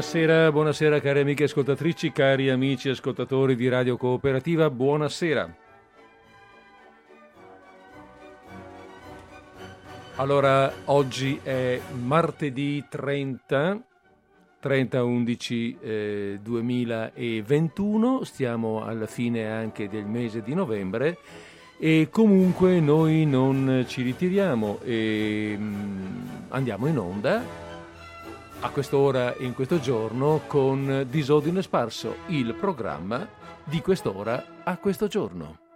Buonasera, buonasera cari amiche ascoltatrici, cari amici ascoltatori di Radio Cooperativa, buonasera. Allora, oggi è martedì 30, 30 11 eh, 2021, stiamo alla fine anche del mese di novembre e comunque noi non ci ritiriamo e mm, andiamo in onda a quest'ora e in questo giorno con Disordine Sparso, il programma di quest'ora a questo giorno.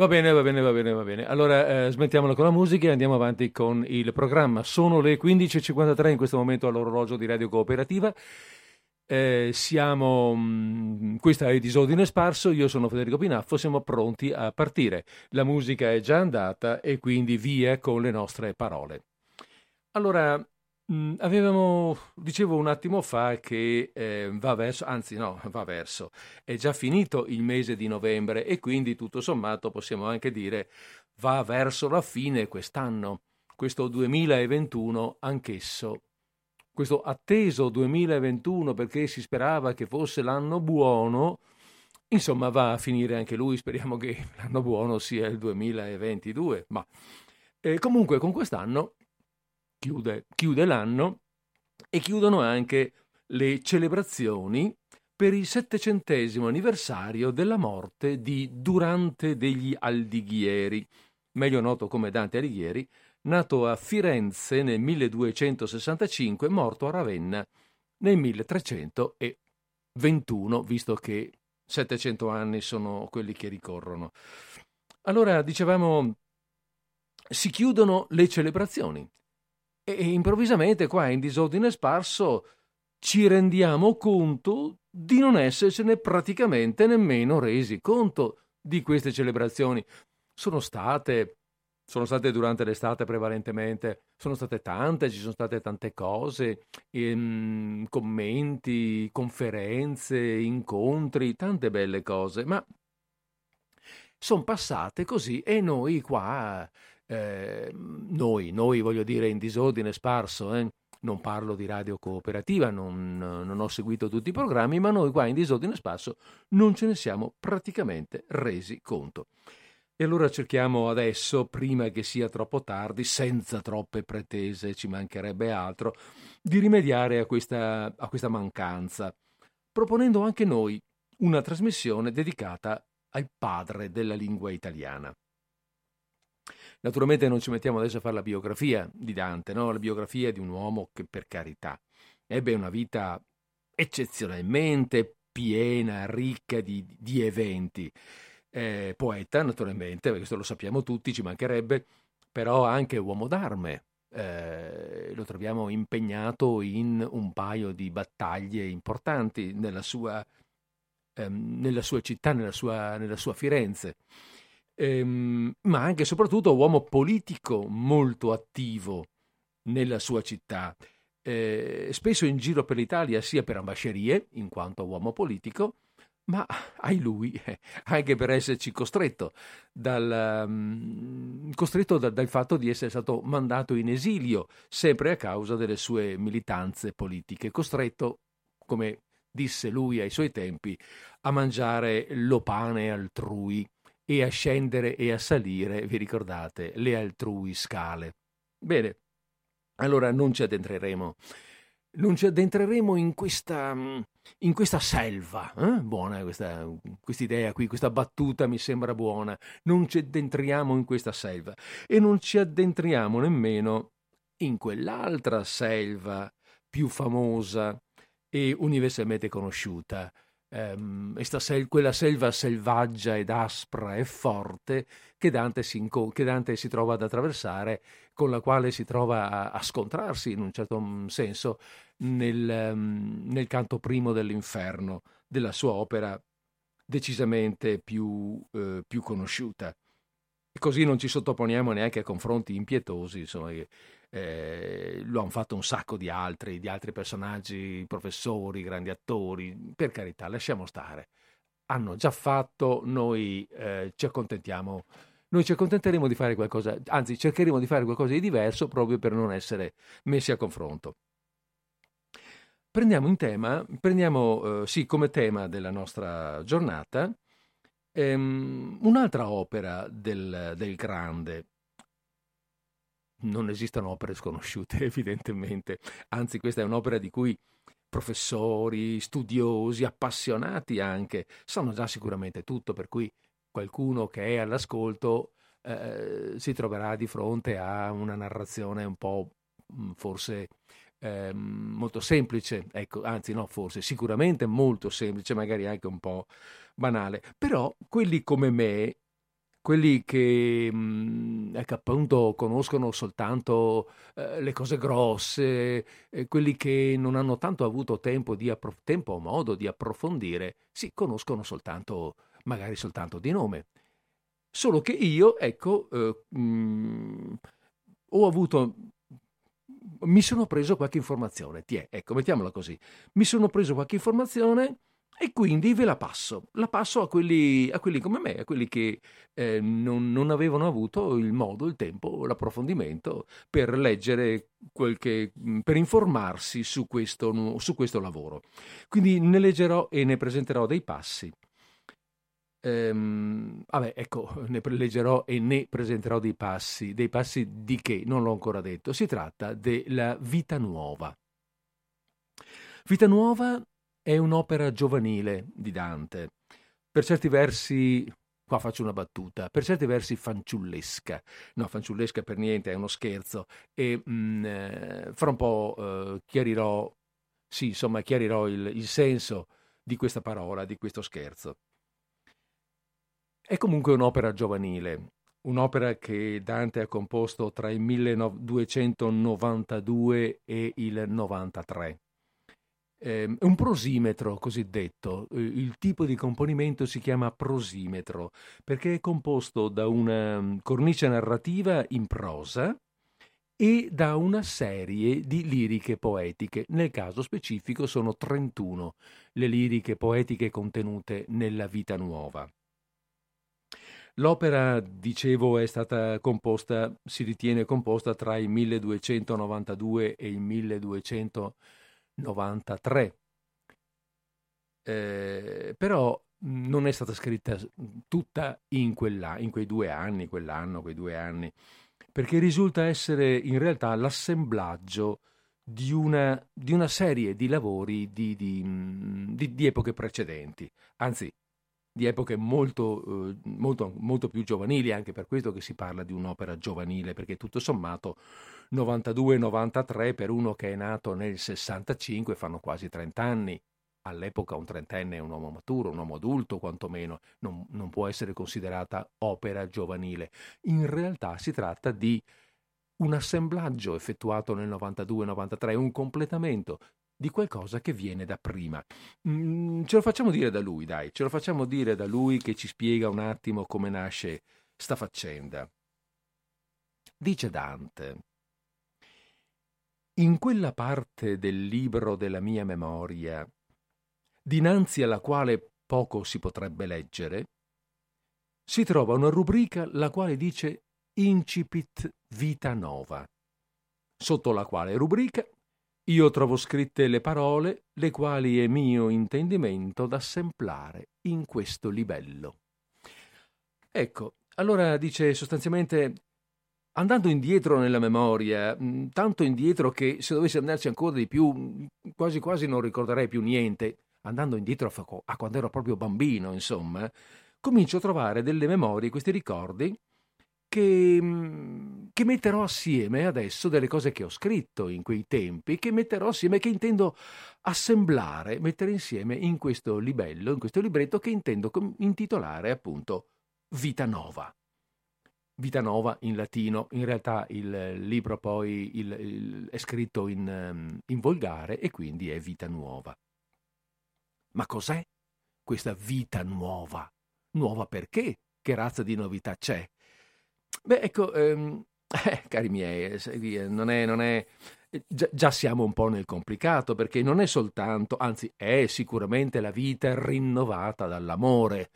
Va bene, va bene, va bene, va bene. Allora eh, smettiamola con la musica e andiamo avanti con il programma. Sono le 15.53 in questo momento all'orologio di Radio Cooperativa. Eh, siamo, mh, mm, questa è Disordine Sparso, io sono Federico Pinaffo, siamo pronti a partire. La musica è già andata e quindi via con le nostre parole. Allora, avevamo, dicevo un attimo fa che eh, va verso, anzi no, va verso, è già finito il mese di novembre e quindi tutto sommato possiamo anche dire va verso la fine quest'anno, questo 2021 anch'esso, questo atteso 2021 perché si sperava che fosse l'anno buono, insomma va a finire anche lui, speriamo che l'anno buono sia il 2022, ma eh, comunque con quest'anno chiude, chiude l'anno e chiudono anche le celebrazioni per il settecentesimo anniversario della morte di Durante degli Aldighieri, meglio noto come Dante Alighieri, nato a Firenze nel 1265 morto a Ravenna nel 1321, visto che 700 anni sono quelli che ricorrono. Allora, dicevamo, si chiudono le celebrazioni. E improvvisamente qua in disordine sparso ci rendiamo conto di non essercene praticamente nemmeno resi conto di queste celebrazioni. Sono state, sono state durante l'estate prevalentemente, sono state tante, ci sono state tante cose, ehm, commenti, conferenze, incontri, tante belle cose, ma sono passate così e noi qua eh, noi, noi voglio dire in disordine sparso, eh, non parlo di radio cooperativa, non, non, ho seguito tutti i programmi, ma noi qua in disordine sparso non ce ne siamo praticamente resi conto. E allora cerchiamo adesso, prima che sia troppo tardi, senza troppe pretese, ci mancherebbe altro, di rimediare a questa, a questa mancanza, proponendo anche noi una trasmissione dedicata al padre della lingua italiana. Naturalmente non ci mettiamo adesso a fare la biografia di Dante, no? la biografia di un uomo che per carità ebbe una vita eccezionalmente piena, ricca di, di eventi. Eh, poeta, naturalmente, questo lo sappiamo tutti, ci mancherebbe, però anche uomo d'arme. Eh, lo troviamo impegnato in un paio di battaglie importanti nella sua, ehm, nella sua città, nella sua, nella sua Firenze ehm, ma anche e soprattutto uomo politico molto attivo nella sua città, eh, spesso in giro per l'Italia sia per ambascerie, in quanto uomo politico, ma ai lui eh, anche per esserci costretto, dal, um, costretto da, dal fatto di essere stato mandato in esilio, sempre a causa delle sue militanze politiche, costretto, come disse lui ai suoi tempi, a mangiare l'opane altrui e a scendere e a salire, vi ricordate, le altrui scale. Bene, allora non ci addentreremo. Non ci addentreremo in questa, in questa selva. Eh? Buona questa idea qui, questa battuta mi sembra buona. Non ci addentriamo in questa selva e non ci addentriamo nemmeno in quell'altra selva più famosa e universalmente conosciuta, ehm, sel- quella selva selvaggia ed aspra e forte che Dante, si, inco- che Dante si trova ad attraversare, con la quale si trova a, a scontrarsi in un certo mm, senso nel, um, nel canto primo dell'inferno della sua opera decisamente più, eh, più conosciuta. E così non ci sottoponiamo neanche a confronti impietosi, insomma, eh, lo hanno fatto un sacco di altri, di altri personaggi, professori, grandi attori, per carità, lasciamo stare. Hanno già fatto, noi eh, ci accontentiamo, noi ci accontenteremo di fare qualcosa, anzi cercheremo di fare qualcosa di diverso proprio per non essere messi a confronto. Prendiamo in tema, prendiamo eh, sì come tema della nostra giornata ehm, un'altra opera del, del grande, non esistono opere sconosciute, evidentemente, anzi questa è un'opera di cui professori, studiosi, appassionati anche, sanno già sicuramente tutto, per cui qualcuno che è all'ascolto eh, si troverà di fronte a una narrazione un po' mm, forse eh, molto semplice, ecco, anzi no, forse sicuramente molto semplice, magari anche un po' banale, però quelli come me quelli che, mh, ecco, appunto conoscono soltanto eh, le cose grosse, eh, quelli che non hanno tanto avuto tempo, di appro- tempo o modo di approfondire, si conoscono soltanto, magari soltanto di nome. Solo che io, ecco, eh, mh, ho avuto mi sono preso qualche informazione, tiè, ecco, mettiamola così, mi sono preso qualche informazione e quindi ve la passo, la passo a quelli, a quelli come me, a quelli che eh, non, non, avevano avuto il modo, il tempo, l'approfondimento per leggere quel che, per informarsi su questo, su questo lavoro. Quindi ne leggerò e ne presenterò dei passi. Ehm, vabbè, ecco, ne leggerò e ne presenterò dei passi. Dei passi di che? Non l'ho ancora detto. Si tratta della Vita Nuova. Vita Nuova è un'opera giovanile di Dante, per certi versi, qua faccio una battuta, per certi versi fanciullesca, no fanciullesca per niente, è uno scherzo, e mh, mm, eh, fra un po' eh, chiarirò, sì insomma chiarirò il, il senso di questa parola, di questo scherzo. È comunque un'opera giovanile, un'opera che Dante ha composto tra il 1292 e il 93 eh, un prosimetro cosiddetto. Il tipo di componimento si chiama prosimetro perché è composto da una mm, cornice narrativa in prosa e da una serie di liriche poetiche. Nel caso specifico sono 31 le liriche poetiche contenute nella Vita Nuova. L'opera, dicevo, è stata composta, si ritiene composta tra il 1292 e il 1293 93. Eh, però non è stata scritta tutta in, quella, in quei due anni, quell'anno, quei due anni, perché risulta essere in realtà l'assemblaggio di una, di una serie di lavori di, di, di, di, epoche precedenti, anzi di epoche molto, eh, molto, molto più giovanili, anche per questo che si parla di un'opera giovanile, perché tutto sommato 92-93 per uno che è nato nel 65 fanno quasi 30 anni. All'epoca un trentenne è un uomo maturo, un uomo adulto quantomeno, non, non può essere considerata opera giovanile. In realtà si tratta di un assemblaggio effettuato nel 92-93, un completamento di qualcosa che viene da prima. Mm, ce lo facciamo dire da lui, dai, ce lo facciamo dire da lui che ci spiega un attimo come nasce sta faccenda. Dice Dante, in quella parte del libro della mia memoria, dinanzi alla quale poco si potrebbe leggere, si trova una rubrica la quale dice Incipit Vita Nova, sotto la quale rubrica io trovo scritte le parole le quali è mio intendimento d'assemblare in questo livello. Ecco, allora dice sostanzialmente andando indietro nella memoria, mm, tanto indietro che se dovessi andarci ancora di più, mm, quasi quasi non ricorderei più niente, andando indietro a quando ero proprio bambino, insomma, comincio a trovare delle memorie, questi ricordi, che, mm, che, metterò assieme adesso delle cose che ho scritto in quei tempi, che metterò assieme, che intendo assemblare, mettere insieme in questo libello, in questo libretto che intendo intitolare appunto Vita Nova. Vita Nova in latino, in realtà il libro poi il, il, è scritto in, ehm, in volgare e quindi è Vita Nuova. Ma cos'è questa vita nuova? Nuova perché? Che razza di novità c'è? Beh, ecco, ehm, Eh, cari miei, eh, non è, non è già, già, siamo un po' nel complicato perché non è soltanto, anzi è sicuramente la vita rinnovata dall'amore,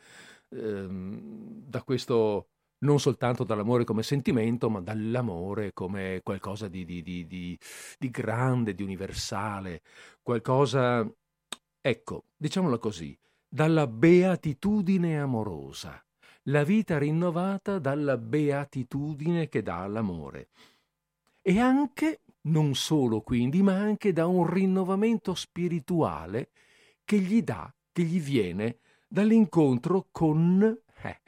ehm, da questo non soltanto dall'amore come sentimento, ma dall'amore come qualcosa di, di, di, di grande, di universale, qualcosa, ecco, diciamolo così, dalla beatitudine amorosa, la vita rinnovata dalla beatitudine che dà l'amore. E anche, non solo quindi, ma anche da un rinnovamento spirituale che gli dà, che gli viene dall'incontro con... Eh,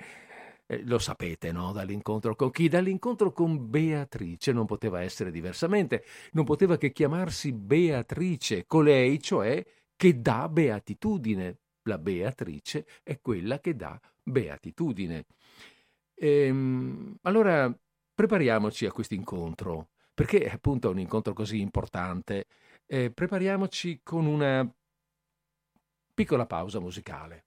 eh, lo sapete, no? Dall'incontro con chi? Dall'incontro con Beatrice, non poteva essere diversamente, non poteva che chiamarsi Beatrice, colei cioè che dà beatitudine. La Beatrice è quella che dà beatitudine. Ehm, allora prepariamoci a questo incontro, perché è appunto un incontro così importante. Eh, prepariamoci con una piccola pausa musicale.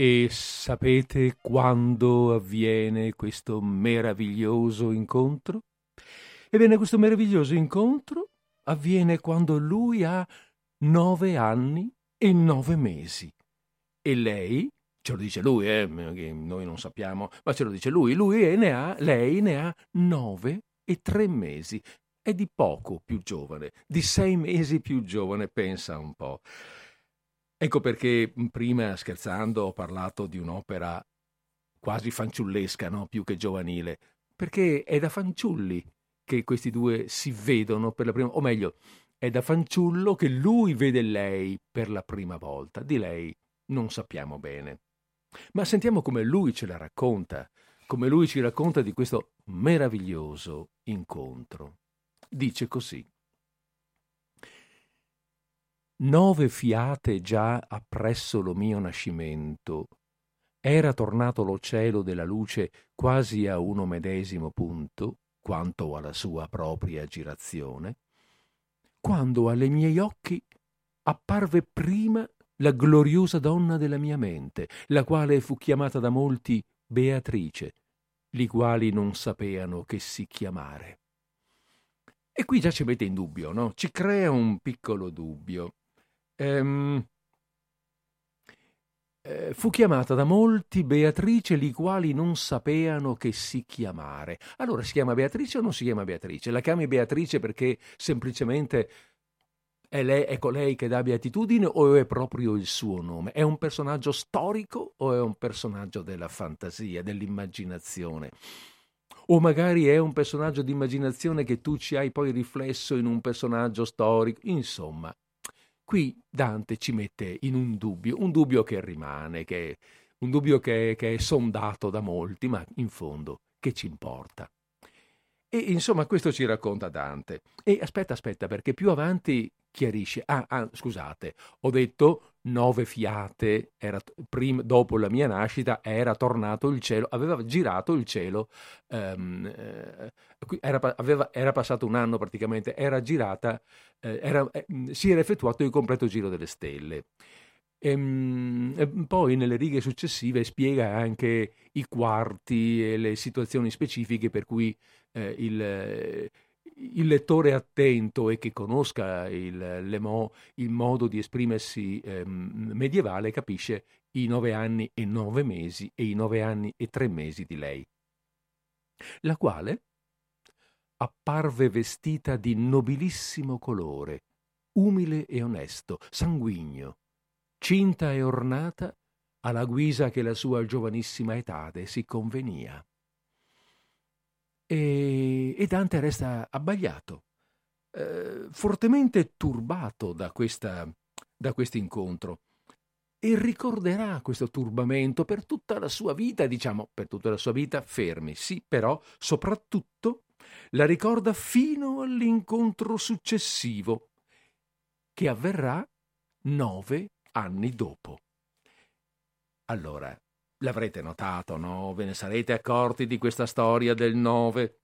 E sapete quando avviene questo meraviglioso incontro? Ebbene, questo meraviglioso incontro avviene quando lui ha nove anni e nove mesi. E lei, ce lo dice lui, eh, noi non sappiamo, ma ce lo dice lui, lui ne ha, lei ne ha nove e tre mesi. È di poco più giovane, di sei mesi più giovane, pensa un po'. Ecco perché prima, scherzando, ho parlato di un'opera quasi fanciullesca, no? più che giovanile, perché è da fanciulli che questi due si vedono per la prima o meglio, è da fanciullo che lui vede lei per la prima volta. Di lei non sappiamo bene. Ma sentiamo come lui ce la racconta, come lui ci racconta di questo meraviglioso incontro. Dice così nove fiate già appresso lo mio nascimento, era tornato lo cielo della luce quasi a uno medesimo punto, quanto alla sua propria girazione, quando alle miei occhi apparve prima la gloriosa donna della mia mente, la quale fu chiamata da molti Beatrice, li quali non sapeano che si chiamare. E qui già ci mette in dubbio, no? Ci crea un piccolo dubbio. Ehm, eh, fu chiamata da molti Beatrice, li quali non sapeano che si chiamare. Allora si chiama Beatrice o non si chiama Beatrice? La chiami Beatrice perché semplicemente è, lei, è colei che dà beatitudine o è proprio il suo nome? È un personaggio storico o è un personaggio della fantasia, dell'immaginazione? O magari è un personaggio di immaginazione che tu ci hai poi riflesso in un personaggio storico? Insomma, Qui Dante ci mette in un dubbio, un dubbio che rimane, che, un dubbio che, che è sondato da molti, ma in fondo che ci importa? E insomma questo ci racconta Dante. E aspetta, aspetta, perché più avanti chiarisce. Ah, ah scusate, ho detto nove fiate, era, prima, dopo la mia nascita era tornato il cielo, aveva girato il cielo, um, era, aveva, era, passato un anno praticamente, era girata, eh, era, eh, si era effettuato il completo giro delle stelle. Ehm, e, poi nelle righe successive spiega anche i quarti e le situazioni specifiche per cui eh, il, il, lettore attento e che conosca il, mo, il modo di esprimersi eh, medievale capisce i nove anni e nove mesi e i nove anni e tre mesi di lei, la quale apparve vestita di nobilissimo colore, umile e onesto, sanguigno, cinta e ornata alla guisa che la sua giovanissima etade si convenia. E, e Dante resta abbagliato, eh, fortemente turbato da questo da incontro e ricorderà questo turbamento per tutta la sua vita, diciamo per tutta la sua vita fermi, sì, però soprattutto la ricorda fino all'incontro successivo, che avverrà nove anni dopo. Allora, l'avrete notato, no? Ve ne sarete accorti di questa storia del nove?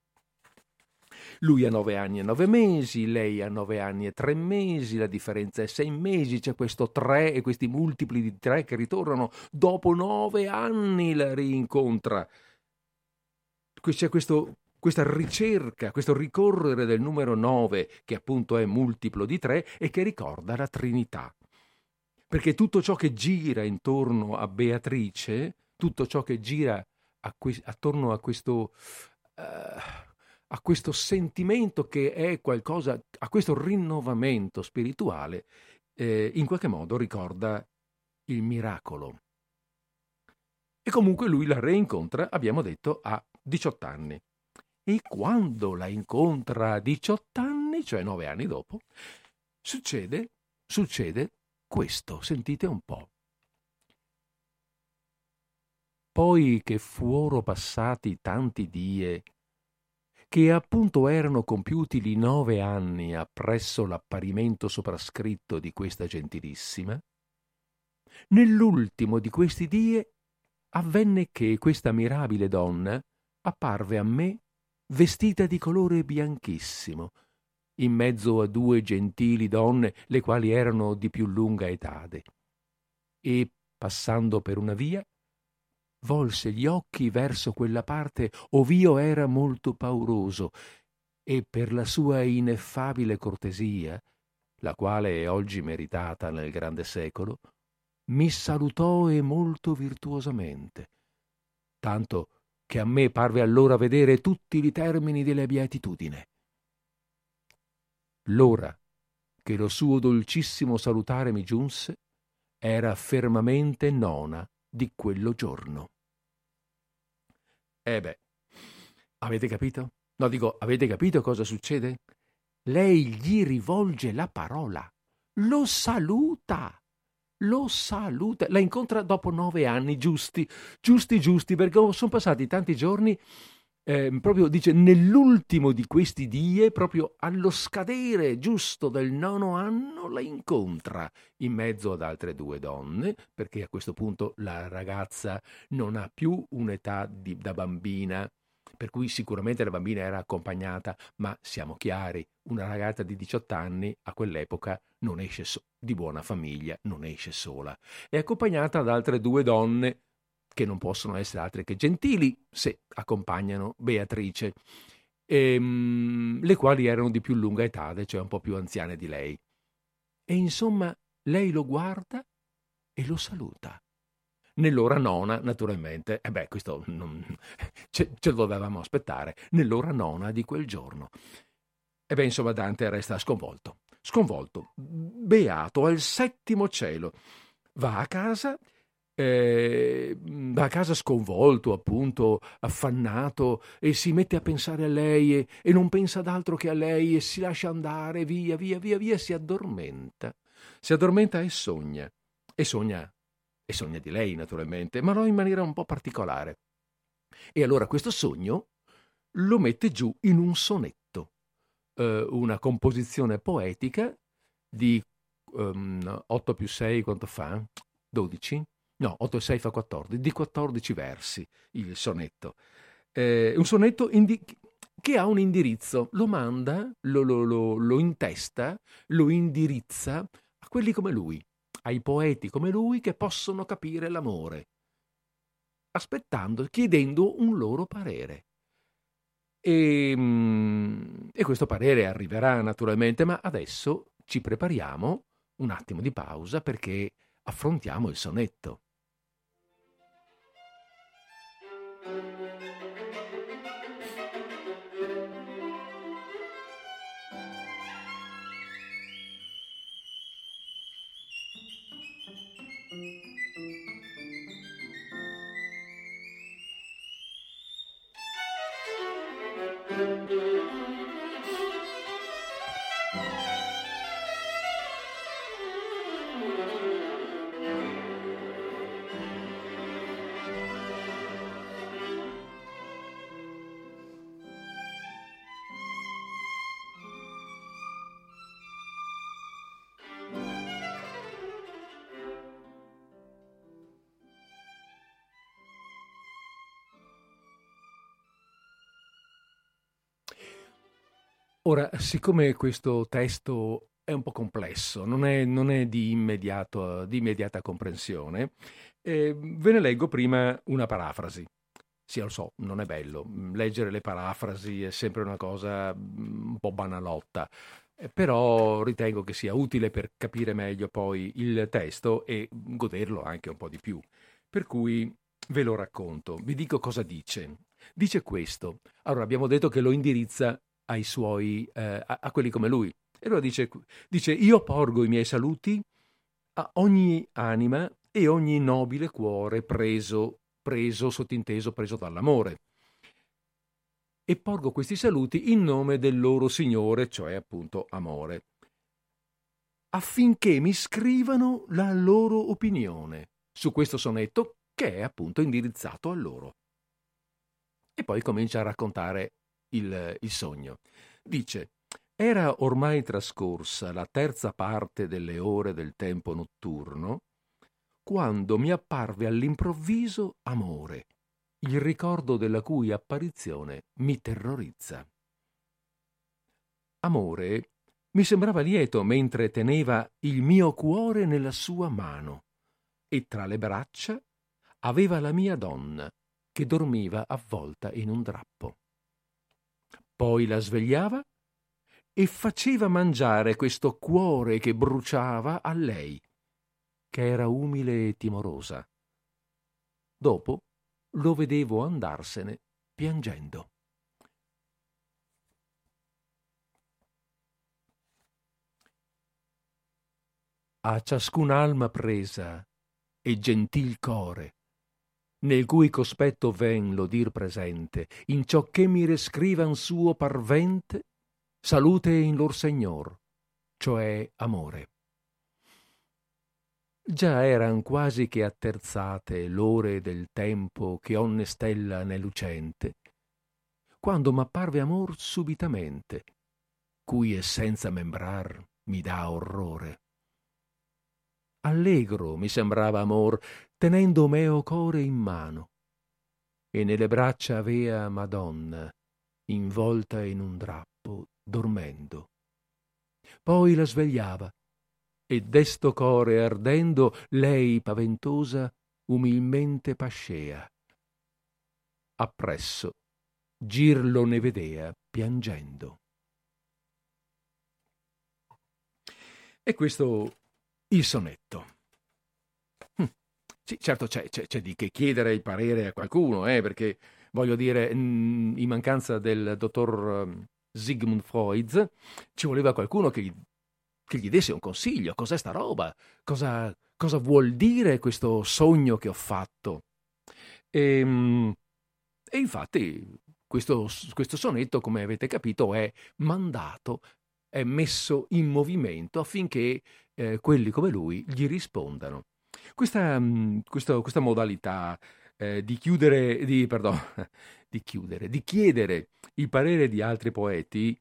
Lui ha nove anni e nove mesi, lei ha nove anni e tre mesi, la differenza è sei mesi, c'è questo tre e questi multipli di tre che ritornano dopo nove anni la rincontra. C'è questo, questa ricerca, questo ricorrere del numero nove, che appunto è multiplo di tre e che ricorda la Trinità perché tutto ciò che gira intorno a Beatrice, tutto ciò che gira a que- attorno a questo, uh, a questo sentimento che è qualcosa, a questo rinnovamento spirituale, eh, in qualche modo ricorda il miracolo. E comunque lui la reincontra, abbiamo detto, a 18 anni. E quando la incontra a 18 anni, cioè 9 anni dopo, succede, succede questo, sentite un po'. Poi che fuoro passati tanti die, che appunto erano compiuti li nove anni appresso l'apparimento soprascritto di questa gentilissima, nell'ultimo di questi die avvenne che questa mirabile donna apparve a me vestita di colore bianchissimo, in mezzo a due gentili donne, le quali erano di più lunga etade. E, passando per una via, volse gli occhi verso quella parte ov'io era molto pauroso, e per la sua ineffabile cortesia, la quale è oggi meritata nel grande secolo, mi salutò e molto virtuosamente, tanto che a me parve allora vedere tutti i termini della beatitudine l'ora che lo suo dolcissimo salutare mi giunse era fermamente nona di quello giorno. Eh beh, avete capito? No, dico, avete capito cosa succede? Lei gli rivolge la parola, lo saluta, lo saluta, la incontra dopo nove anni giusti, giusti, giusti, perché sono passati tanti giorni eh, proprio dice nell'ultimo di questi die, proprio allo scadere giusto del nono anno, la incontra in mezzo ad altre due donne, perché a questo punto la ragazza non ha più un'età di, da bambina, per cui sicuramente la bambina era accompagnata, ma siamo chiari, una ragazza di 18 anni a quell'epoca non esce so- di buona famiglia, non esce sola, è accompagnata da altre due donne che non possono essere altre che gentili, se accompagnano Beatrice, ehm, le quali erano di più lunga età, cioè un po' più anziane di lei. E insomma, lei lo guarda e lo saluta. Nell'ora nona, naturalmente, e beh, questo non, ce, ce, lo dovevamo aspettare, nell'ora nona di quel giorno. E beh, insomma, Dante resta sconvolto, sconvolto, beato al settimo cielo. Va a casa eh, va a casa sconvolto, appunto, affannato, e si mette a pensare a lei e, e, non pensa ad altro che a lei e si lascia andare via, via, via, via, si addormenta. Si addormenta e sogna. E sogna, e sogna di lei, naturalmente, ma no in maniera un po' particolare. E allora questo sogno lo mette giù in un sonetto, eh, una composizione poetica di um, 8 più 6 quanto fa? 12? No, 8 e 6 fa 14, di 14 versi il sonetto. Eh, un sonetto indi- che ha un indirizzo, lo manda, lo, lo, lo, lo intesta, lo indirizza a quelli come lui, ai poeti come lui che possono capire l'amore, aspettando, chiedendo un loro parere. E, mm, e, questo parere arriverà naturalmente, ma adesso ci prepariamo un attimo di pausa perché affrontiamo il sonetto. Ora, siccome questo testo è un po' complesso, non è, non è di, di, immediata comprensione, eh, ve ne leggo prima una parafrasi. Sì, lo so, non è bello. Leggere le parafrasi è sempre una cosa mm, un po' banalotta, eh, però ritengo che sia utile per capire meglio poi il testo e goderlo anche un po' di più. Per cui ve lo racconto. Vi dico cosa dice. Dice questo. Allora, abbiamo detto che lo indirizza ai suoi, eh, a, a, quelli come lui. E allora dice, dice, io porgo i miei saluti a ogni anima e ogni nobile cuore preso, preso, sottinteso, preso dall'amore. E porgo questi saluti in nome del loro Signore, cioè appunto amore, affinché mi scrivano la loro opinione su questo sonetto che è appunto indirizzato a loro. E poi comincia a raccontare il, il sogno. Dice, era ormai trascorsa la terza parte delle ore del tempo notturno, quando mi apparve all'improvviso amore, il ricordo della cui apparizione mi terrorizza. Amore mi sembrava lieto mentre teneva il mio cuore nella sua mano e tra le braccia aveva la mia donna che dormiva avvolta in un drappo poi la svegliava e faceva mangiare questo cuore che bruciava a lei, che era umile e timorosa. Dopo lo vedevo andarsene piangendo. A ciascun'alma presa e gentil core, nel cui cospetto ven lo dir presente, in ciò che mi rescrivan suo parvente, salute in lor Segnor, cioè amore. Già eran quasi che atterzate l'ore del tempo che onne stella ne lucente, quando m'apparve amor subitamente, cui essenza membrar mi dà orrore. Allegro mi sembrava amor, tenendo meo core in mano, e nelle braccia avea Madonna, involta in un drappo, dormendo. Poi la svegliava, e desto core ardendo, lei paventosa umilmente pascea. Appresso Girlo ne vedea piangendo. E questo il sonetto. Sì, certo c'è, c'è, c'è, di che chiedere il parere a qualcuno, eh, perché voglio dire, in mancanza del dottor ehm, Sigmund Freud, ci voleva qualcuno che gli, che gli desse un consiglio. Cos'è sta roba? Cosa, cosa, vuol dire questo sogno che ho fatto? E, ehm, e infatti questo, questo sonetto, come avete capito, è mandato, è messo in movimento affinché eh, quelli come lui gli rispondano. Questa, mm, questa, questa modalità eh, di chiudere, di, pardon, di chiudere, di chiedere il parere di altri poeti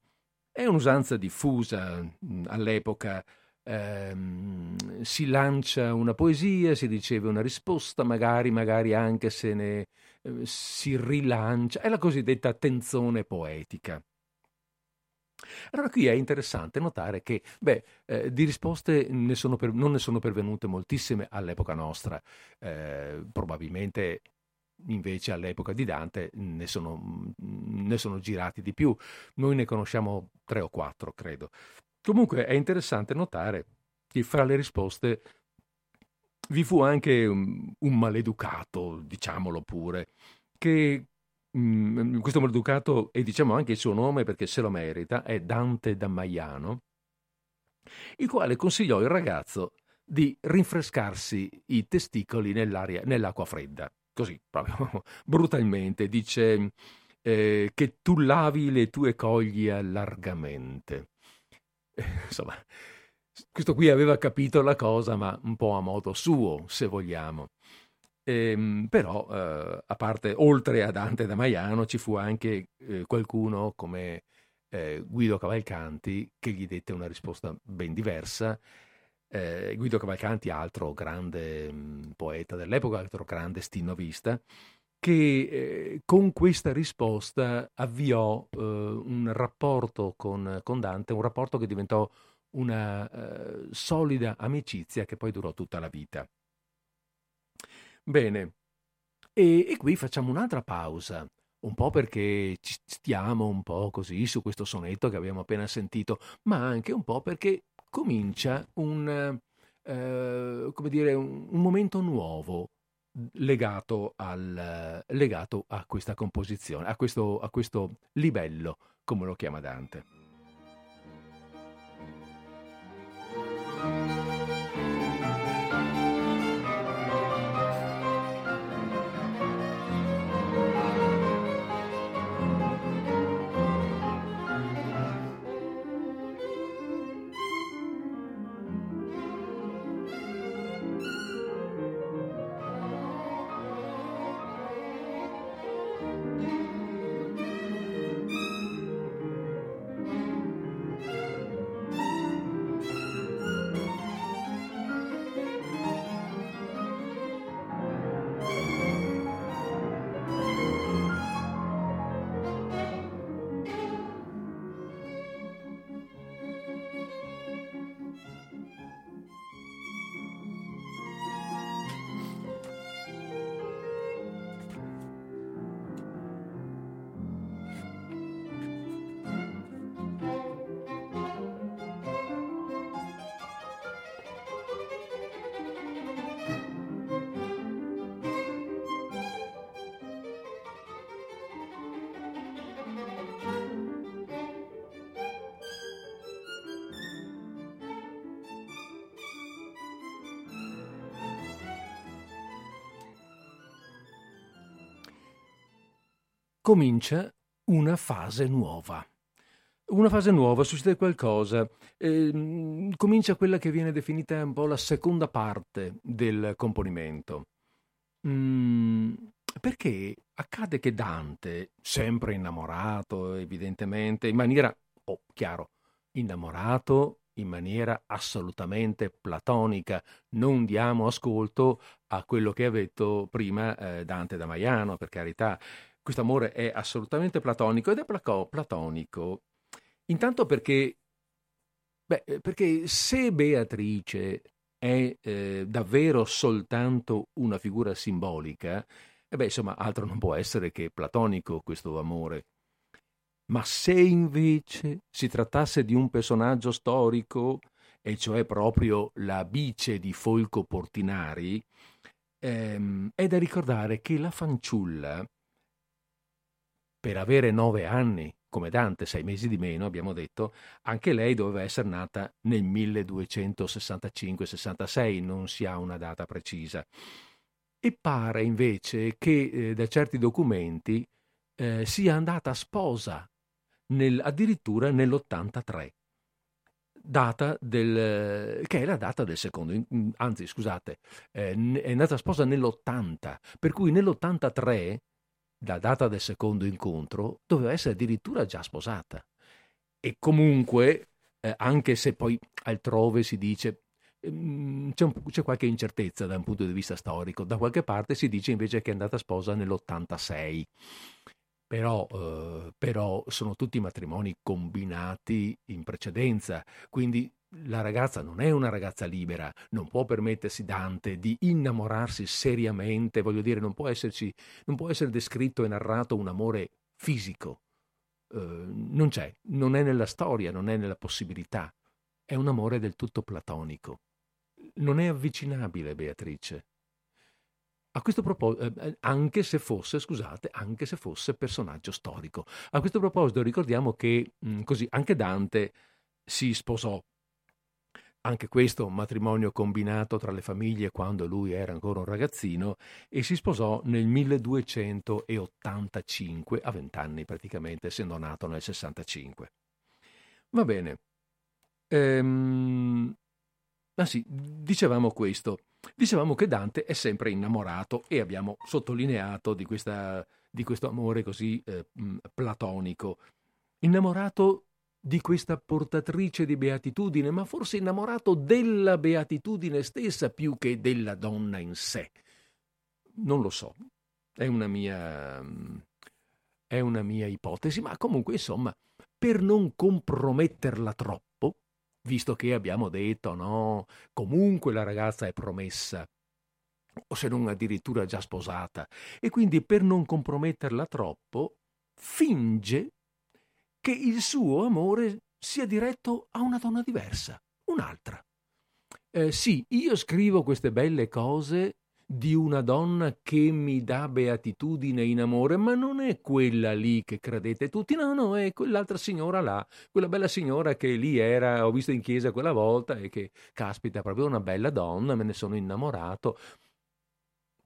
è un'usanza diffusa mm, all'epoca ehm, si lancia una poesia, si riceve una risposta, magari, magari anche se ne eh, si rilancia, è la cosiddetta tenzone poetica. Allora qui è interessante notare che, beh, eh, di risposte ne per, non ne sono pervenute moltissime all'epoca nostra, eh, probabilmente invece all'epoca di Dante ne sono, ne sono girati di più, noi ne conosciamo tre o quattro, credo. Comunque è interessante notare che fra le risposte vi fu anche un, un maleducato, diciamolo pure, che mh, questo maleducato, e diciamo anche il suo nome perché se lo merita, è Dante da Maiano, il quale consigliò il ragazzo di rinfrescarsi i testicoli nell'acqua fredda, così proprio brutalmente, dice eh, che tu lavi le tue coglie largamente. insomma, questo qui aveva capito la cosa, ma un po' a modo suo, se vogliamo. Ehm, però, eh, a parte, oltre a Dante da Maiano, ci fu anche eh, qualcuno come eh, Guido Cavalcanti che gli dette una risposta ben diversa. Eh, Guido Cavalcanti, altro grande mh, mm, poeta dell'epoca, altro grande stinovista, che eh, con questa risposta avviò eh, un rapporto con, con, Dante, un rapporto che diventò una eh, solida amicizia che poi durò tutta la vita. Bene, e, e qui facciamo un'altra pausa, un po' perché ci stiamo un po' così su questo sonetto che abbiamo appena sentito, ma anche un po' perché comincia un, eh, come dire, un, un momento nuovo legato, al, legato a questa composizione, a questo, a questo livello, come lo chiama Dante. Comincia una fase nuova. Una fase nuova, succede qualcosa, eh, comincia quella che viene definita un po' la seconda parte del componimento. Mm, perché accade che Dante, sempre innamorato evidentemente, in maniera, oh chiaro, innamorato in maniera assolutamente platonica, non diamo ascolto a quello che ha detto prima eh, Dante da Maiano, per carità, questo amore è assolutamente platonico ed è platonico intanto perché, beh, eh, perché se Beatrice è eh, davvero soltanto una figura simbolica, e beh, insomma, altro non può essere che platonico questo amore. Ma se invece si trattasse di un personaggio storico, e cioè proprio la bice di Folco Portinari, ehm, è da ricordare che la fanciulla per avere nove anni, come Dante, sei mesi di meno, abbiamo detto, anche lei doveva essere nata nel 1265-66, non si ha una data precisa. E pare invece che eh, da certi documenti eh, sia andata sposa nel, addirittura nell'83 data del, che è la data del secondo, anzi scusate, eh, è andata sposa nell'80, per cui nell'83 la data del secondo incontro, doveva essere addirittura già sposata. E comunque eh, anche se poi altrove si dice ehm, c'è, un, c'è, qualche incertezza da un punto di vista storico. Da qualche parte si dice invece che è andata sposa nell'86. Però, eh, però sono tutti matrimoni combinati in precedenza, quindi la ragazza non è una ragazza libera, non può permettersi Dante di innamorarsi seriamente, voglio dire, non può, esserci, non può essere descritto e narrato un amore fisico. Uh, non c'è, non è nella storia, non è nella possibilità. È un amore del tutto platonico. Non è avvicinabile, Beatrice. A questo proposito, eh, anche se fosse, scusate, anche se fosse personaggio storico. A questo proposito ricordiamo che mh, così anche Dante si sposò anche questo matrimonio combinato tra le famiglie quando lui era ancora un ragazzino e si sposò nel 1285, a vent'anni praticamente, essendo nato nel 65. Va bene. Ehm... Ah sì, dicevamo questo. Dicevamo che Dante è sempre innamorato e abbiamo sottolineato di, questa, di questo amore così eh, platonico. Innamorato di questa portatrice di beatitudine, ma forse innamorato della beatitudine stessa più che della donna in sé. Non lo so, è una mia, è una mia ipotesi, ma comunque insomma, per non comprometterla troppo, visto che abbiamo detto no, comunque la ragazza è promessa, o se non addirittura già sposata, e quindi per non comprometterla troppo, finge che il suo amore sia diretto a una donna diversa, un'altra. Eh, sì, io scrivo queste belle cose di una donna che mi dà beatitudine in amore, ma non è quella lì che credete tutti, no, no, è quell'altra signora là, quella bella signora che lì era, ho visto in chiesa quella volta e che, caspita, è proprio una bella donna, me ne sono innamorato.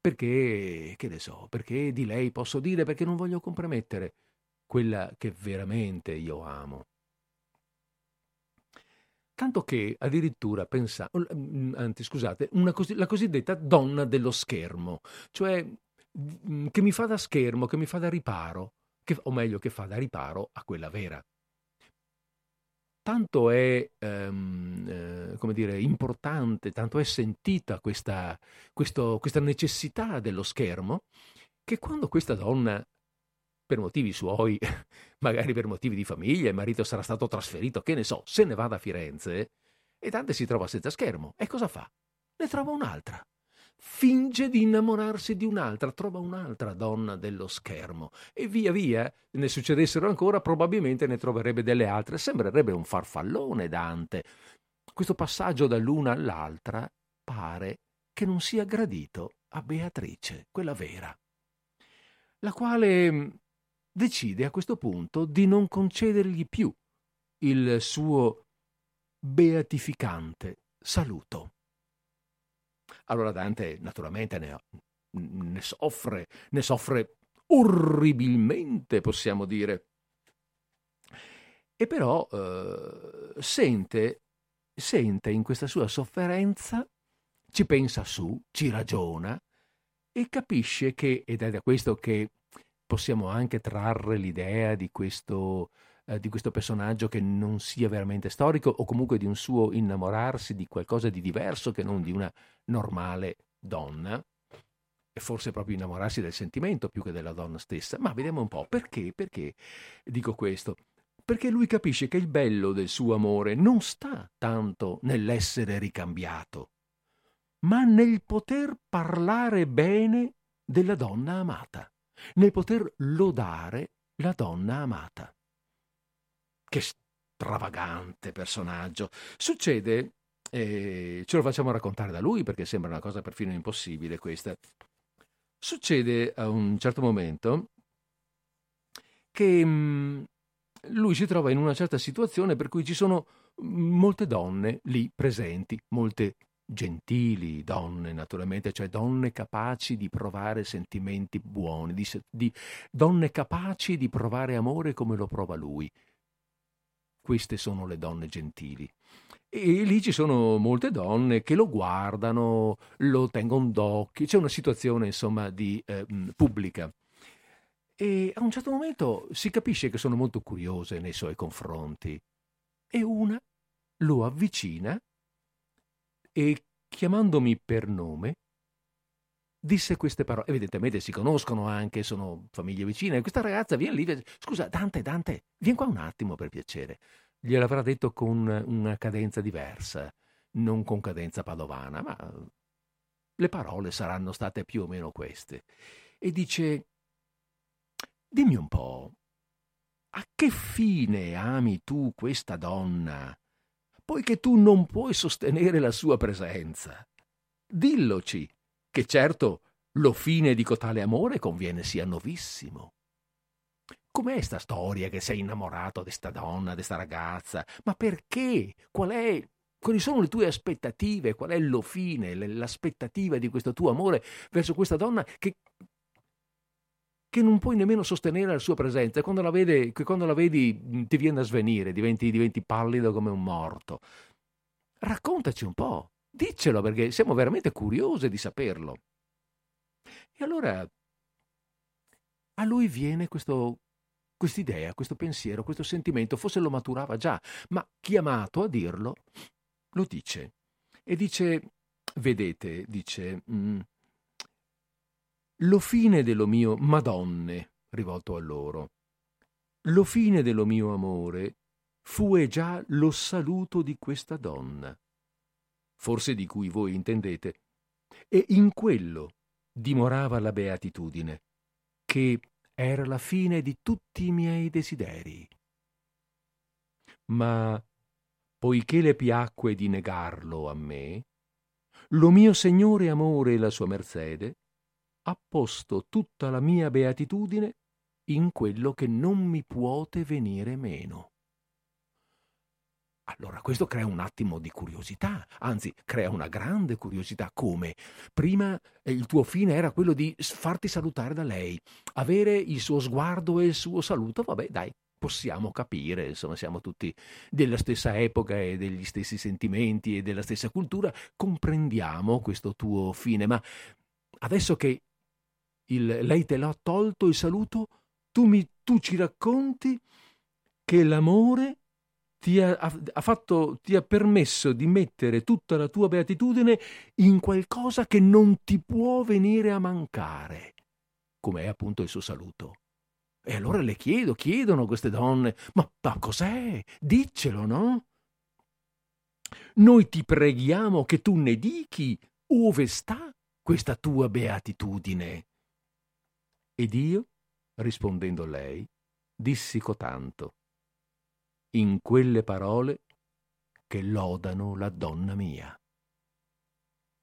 Perché, che ne so, perché di lei posso dire, perché non voglio compromettere quella che veramente io amo. Tanto che addirittura pensa, mm, anzi scusate, cos- la cosiddetta donna dello schermo, cioè mm, che mi fa da schermo, che mi fa da riparo, che, o meglio che fa da riparo a quella vera. Tanto è, um, eh, come dire, importante, tanto è sentita questa, questo, questa necessità dello schermo, che quando questa donna per motivi suoi, magari per motivi di famiglia, il marito sarà stato trasferito, che ne so, se ne va da Firenze e Dante si trova senza schermo. E cosa fa? Ne trova un'altra. Finge di innamorarsi di un'altra, trova un'altra donna dello schermo e via via ne succedessero ancora, probabilmente ne troverebbe delle altre. Sembrerebbe un farfallone Dante. Questo passaggio dall'una all'altra pare che non sia gradito a Beatrice, quella vera, la quale decide a questo punto di non concedergli più il suo beatificante saluto. Allora Dante naturalmente ne, ne, soffre, ne soffre orribilmente, possiamo dire. E però eh, sente, sente in questa sua sofferenza, ci pensa su, ci ragiona e capisce che, ed è da questo che possiamo anche trarre l'idea di questo, eh, di questo personaggio che non sia veramente storico o comunque di un suo innamorarsi di qualcosa di diverso che non di una normale donna e forse proprio innamorarsi del sentimento più che della donna stessa. Ma vediamo un po' perché, perché dico questo. Perché lui capisce che il bello del suo amore non sta tanto nell'essere ricambiato, ma nel poter parlare bene della donna amata nel poter lodare la donna amata. Che stravagante personaggio. Succede, eh, ce lo facciamo raccontare da lui perché sembra una cosa perfino impossibile questa. Succede a un certo momento che mm, lui si trova in una certa situazione per cui ci sono molte donne lì presenti, molte gentili donne, naturalmente, cioè donne capaci di provare sentimenti buoni, di, di, donne capaci di provare amore come lo prova lui. Queste sono le donne gentili. E lì ci sono molte donne che lo guardano, lo tengono d'occhio, c'è una situazione insomma di eh, pubblica. E a un certo momento si capisce che sono molto curiose nei suoi confronti. E una lo avvicina e, chiamandomi per nome, disse queste parole. Evidentemente si conoscono anche, sono famiglie vicine. Questa ragazza viene lì, scusa, Dante, Dante, vieni qua un attimo per piacere. Gliel'avrà detto con una cadenza diversa, non con cadenza padovana, ma le parole saranno state più o meno queste. E dice, dimmi un po', a che fine ami tu questa donna, poiché tu non puoi sostenere la sua presenza? Dilloci, che certo lo fine di cotale amore conviene sia novissimo. Com'è sta storia che sei innamorato di sta donna, di sta ragazza? Ma perché? Qual è quali sono le tue aspettative? Qual è lo fine, l'aspettativa di questo tuo amore verso questa donna che, che non puoi nemmeno sostenere la sua presenza? Quando la, vede, quando la vedi ti viene a svenire, diventi, diventi pallido come un morto. Raccontaci un po'. Diccelo perché siamo veramente curiosi di saperlo. E allora a lui viene questo, quest'idea, questo pensiero, questo sentimento, forse lo maturava già, ma chiamato a dirlo, lo dice. E dice, vedete, dice, mm, lo fine dello mio, Madonne, rivolto a loro, lo fine dello mio amore fu e già lo saluto di questa donna forse di cui voi intendete, e in quello dimorava la beatitudine, che era la fine di tutti i miei desideri. Ma poiché le piacque di negarlo a me, lo mio Signore amore e la sua Mercede ha posto tutta la mia beatitudine in quello che non mi puote venire meno. Allora questo crea un attimo di curiosità, anzi crea una grande curiosità. Come? Prima eh, il tuo fine era quello di farti salutare da lei, avere il suo sguardo e il suo saluto, vabbè dai, possiamo capire, insomma siamo tutti della stessa epoca e degli stessi sentimenti e della stessa cultura, comprendiamo questo tuo fine, ma adesso che il, lei te l'ha tolto il saluto, tu, mi, tu ci racconti che l'amore ti ha, ha, fatto, ti ha permesso di mettere tutta la tua beatitudine in qualcosa che non ti può venire a mancare, come è appunto il suo saluto. E allora le chiedo, chiedono queste donne, ma, ma cos'è? Diccelo, no? Noi ti preghiamo che tu ne dichi ove sta questa tua beatitudine. Ed io, rispondendo lei, dissi cotanto in quelle parole che lodano la donna mia.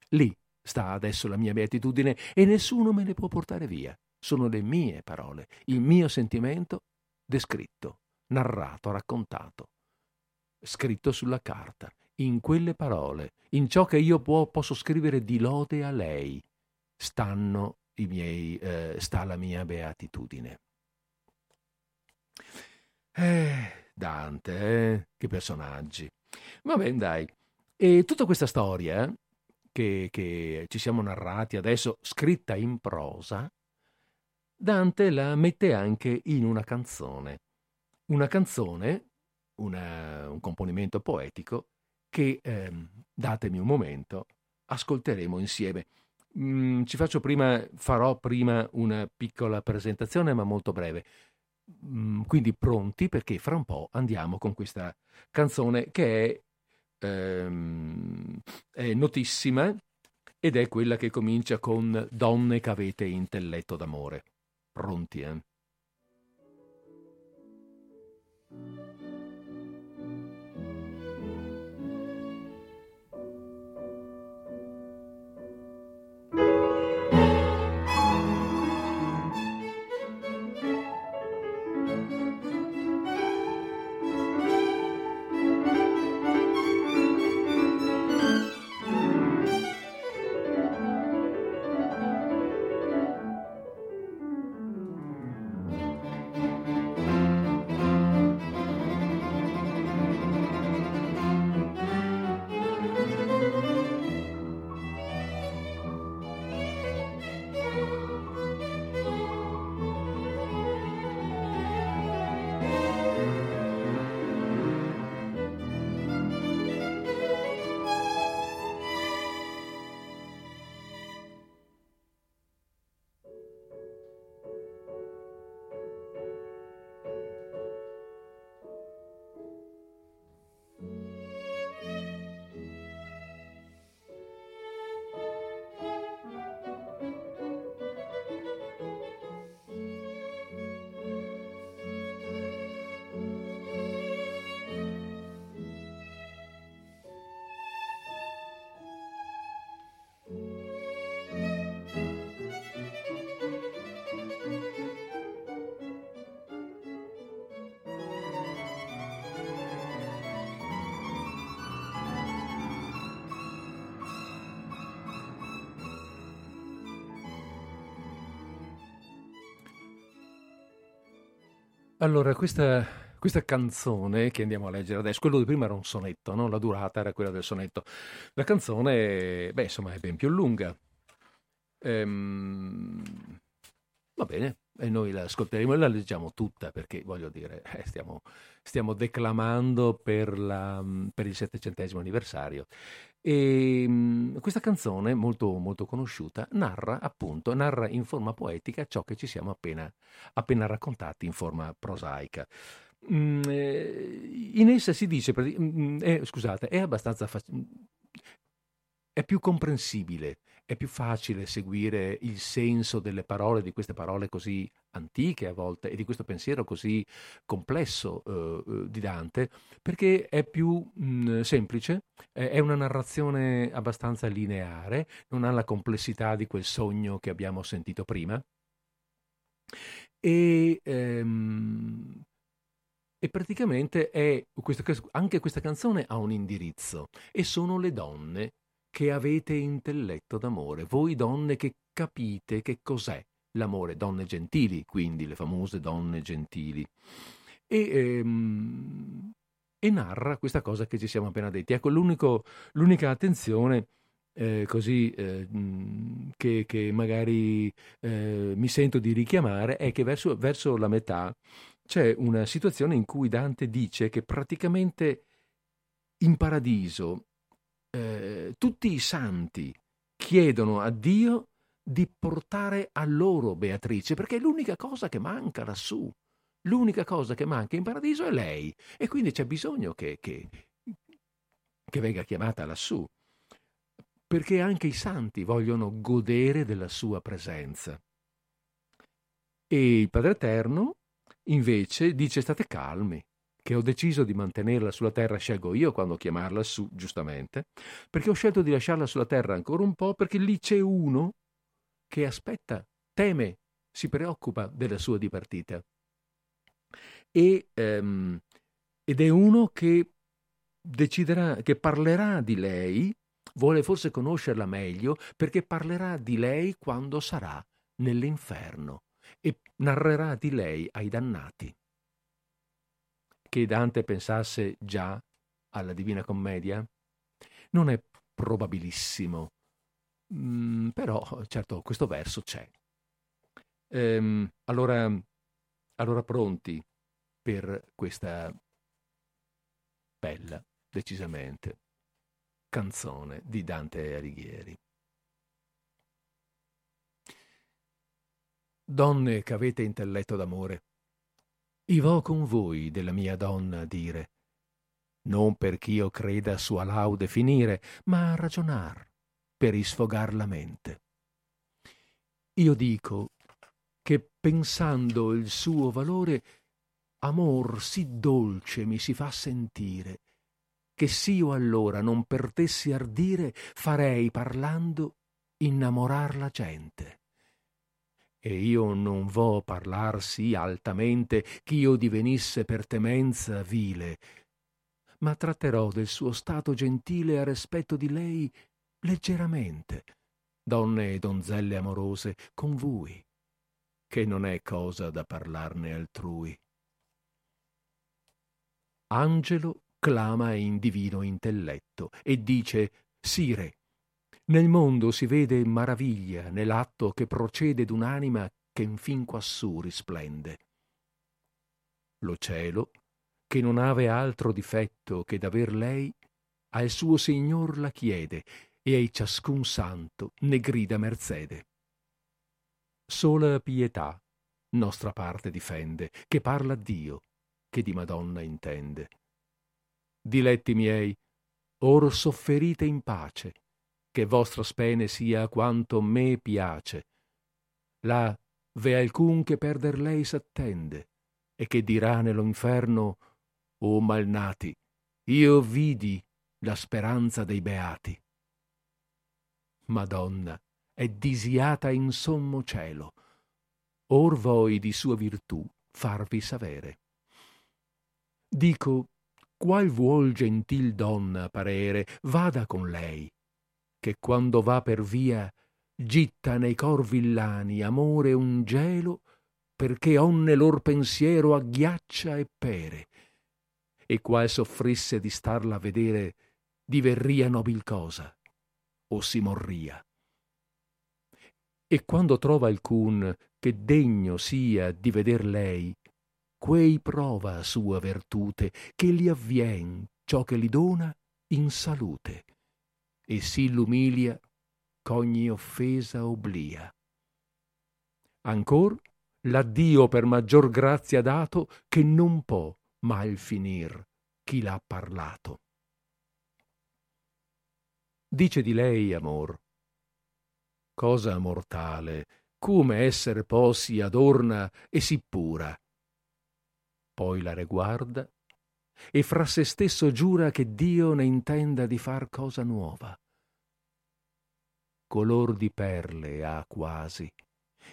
Lì sta adesso la mia beatitudine e nessuno me ne può portare via. Sono le mie parole, il mio sentimento descritto, narrato, raccontato, scritto sulla carta, in quelle parole, in ciò che io può, posso scrivere di lode a lei, stanno miei, eh, sta la mia beatitudine. Eh, Dante, eh? che personaggi. Va bene, dai. E tutta questa storia che, che ci siamo narrati adesso, scritta in prosa, Dante la mette anche in una canzone. Una canzone, una, un componimento poetico che, eh, datemi un momento, ascolteremo insieme. Mm, ci faccio prima, farò prima una piccola presentazione, ma molto breve. Mm, quindi pronti perché fra un po' andiamo con questa canzone che è, ehm, è notissima ed è quella che comincia con Donne che avete intelletto d'amore. Pronti, eh? Allora, questa, questa canzone che andiamo a leggere adesso, quello di prima era un sonetto, no? la durata era quella del sonetto. La canzone, beh, insomma, è ben più lunga. Ehm, va bene, e noi la ascolteremo e la leggiamo tutta perché, voglio dire, eh, stiamo, stiamo, declamando per, la, per il settecentesimo anniversario. E ehm, questa canzone, molto, molto conosciuta, narra appunto, narra in forma poetica ciò che ci siamo appena, appena raccontati in forma prosaica. Mm, eh, in essa si dice, mm, eh, scusate, è abbastanza facile, è più comprensibile, è più facile seguire il senso delle parole, di queste parole così antiche a volte e di questo pensiero così complesso eh, eh di Dante, perché è più mh, mm, semplice, è una narrazione abbastanza lineare, non ha la complessità di quel sogno che abbiamo sentito prima. E, ehm, e praticamente è, anche questa canzone ha un indirizzo e sono le donne che avete intelletto d'amore, voi donne che capite che cos'è l'amore, donne gentili, quindi le famose donne gentili. E, ehm, e narra questa cosa che ci siamo appena detti. Ecco, l'unica attenzione eh, così eh, che, che, magari eh, mi sento di richiamare è che verso, verso la metà c'è una situazione in cui Dante dice che praticamente in paradiso eh, tutti i santi chiedono a Dio di portare a loro Beatrice, perché è l'unica cosa che manca lassù. L'unica cosa che manca in paradiso è lei e quindi c'è bisogno che, che, che venga chiamata lassù, perché anche i santi vogliono godere della sua presenza. E il Padre Eterno invece dice state calmi, che ho deciso di mantenerla sulla terra scelgo io quando chiamarla su, giustamente, perché ho scelto di lasciarla sulla terra ancora un po' perché lì c'è uno che aspetta, teme, si preoccupa della sua dipartita. E, um, ed è uno che deciderà, che parlerà di lei, vuole forse conoscerla meglio, perché parlerà di lei quando sarà nell'inferno e narrerà di lei ai dannati che Dante pensasse già alla Divina Commedia? Non è probabilissimo, mm, però certo questo verso c'è. Ehm, allora, allora pronti per questa bella, decisamente, canzone di Dante Alighieri. Donne che avete intelletto d'amore, vo con voi della mia donna dire, non perch'io creda sua laude finire, ma a ragionar, per isfogar la mente. Io dico che pensando il suo valore, amor sì dolce mi si fa sentire, che s'io allora non pertessi ardire, farei parlando innamorar la gente e io non vo parlar sì altamente ch'io divenisse per temenza vile, ma tratterò del suo stato gentile a respetto di lei leggeramente, donne e donzelle amorose, con voi, che non è cosa da parlarne altrui. Angelo clama in divino intelletto e dice, Sire, nel mondo si vede maraviglia nell'atto che procede d'un'anima che infin quassù risplende. Lo cielo, che non ave altro difetto che d'aver lei, al suo Signor la chiede e ai ciascun santo ne grida merzede. Sola pietà nostra parte difende, che parla a Dio, che di Madonna intende. Diletti miei, or sofferite in pace, che vostra spene sia quanto me piace. Là v'è alcun che perder lei s'attende, e che dirà nello inferno, o malnati, io vidi la speranza dei beati. Madonna è disiata in sommo cielo, or voi di sua virtù farvi savere. Dico, qual vuol gentil donna parere, vada con lei, che quando va per via gitta nei cor villani amore un gelo perché onne lor pensiero agghiaccia e pere. E qual soffrisse di starla a vedere, diverria nobil cosa, o si morria. E quando trova alcun che degno sia di veder lei, quei prova sua vertute, che li avvien ciò che li dona in salute, e si l'umilia ch'ogni offesa oblia. Ancor l'addio per maggior grazia dato che non può mal finir chi l'ha parlato. Dice di lei, amor, cosa mortale, come esser po si adorna e si pura. Poi la reguarda e fra se stesso giura che Dio ne intenda di far cosa nuova. Color di perle ha quasi,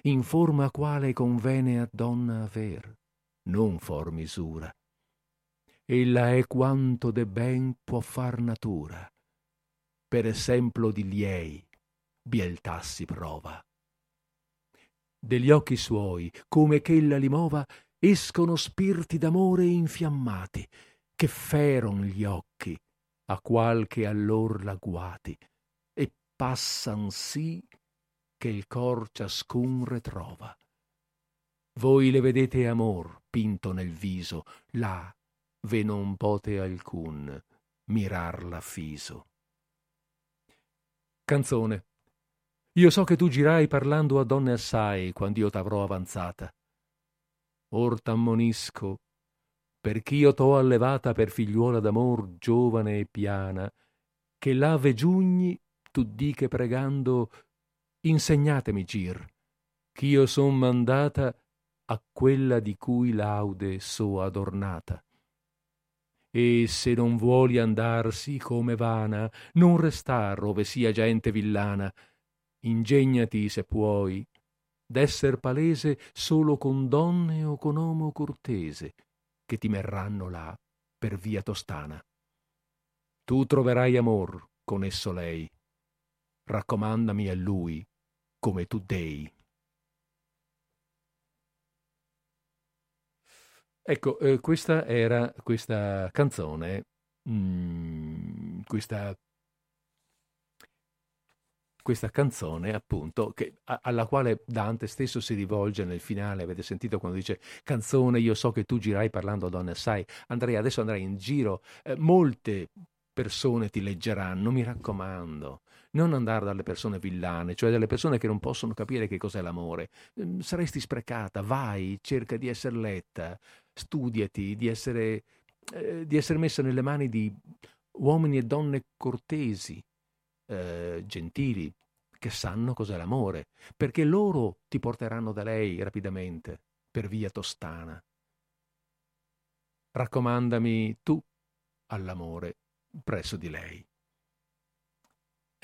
in forma quale convene a donna aver, non for misura. Ella è quanto de ben può far natura, per esempio di liei, bieltà si prova. Degli occhi suoi, come ch'ella li mova, escono spirti d'amore infiammati, che feron gli occhi, a qualche allor la guati, e passan sì che il cor ciascun retrova. Voi le vedete amor pinto nel viso, là ve non pote alcun mirarla fiso. Canzone. Io so che tu girai parlando a donne assai quand'io t'avrò avanzata. Or t'ammonisco, perch'io t'ho allevata per figliuola d'amor giovane e piana, che l'ave giugni tu di che pregando insegnatemi gir, ch'io son mandata a quella di cui laude so adornata. E se non vuoli andarsi come vana, non restar ove sia gente villana, ingegnati se puoi, d'esser palese solo con donne o con omo cortese, che ti merranno là per via tostana. Tu troverai amor con esso lei. Raccomandami a lui come tu dei. Ecco, eh, questa era questa canzone, mm, questa, questa, canzone appunto, che, a, alla quale Dante stesso si rivolge nel finale, avete sentito quando dice canzone, io so che tu girai parlando a donne assai, andrei, adesso andrei in giro, eh, molte persone ti leggeranno, mi raccomando, non andare dalle persone villane, cioè dalle persone che non possono capire che cos'è l'amore. Ehm, saresti sprecata, vai, cerca di essere letta, studiati, di essere, eh, di essere messa nelle mani di uomini e donne cortesi, eh, gentili, che sanno cos'è l'amore, perché loro ti porteranno da lei rapidamente, per via tostana. Raccomandami tu all'amore presso di lei.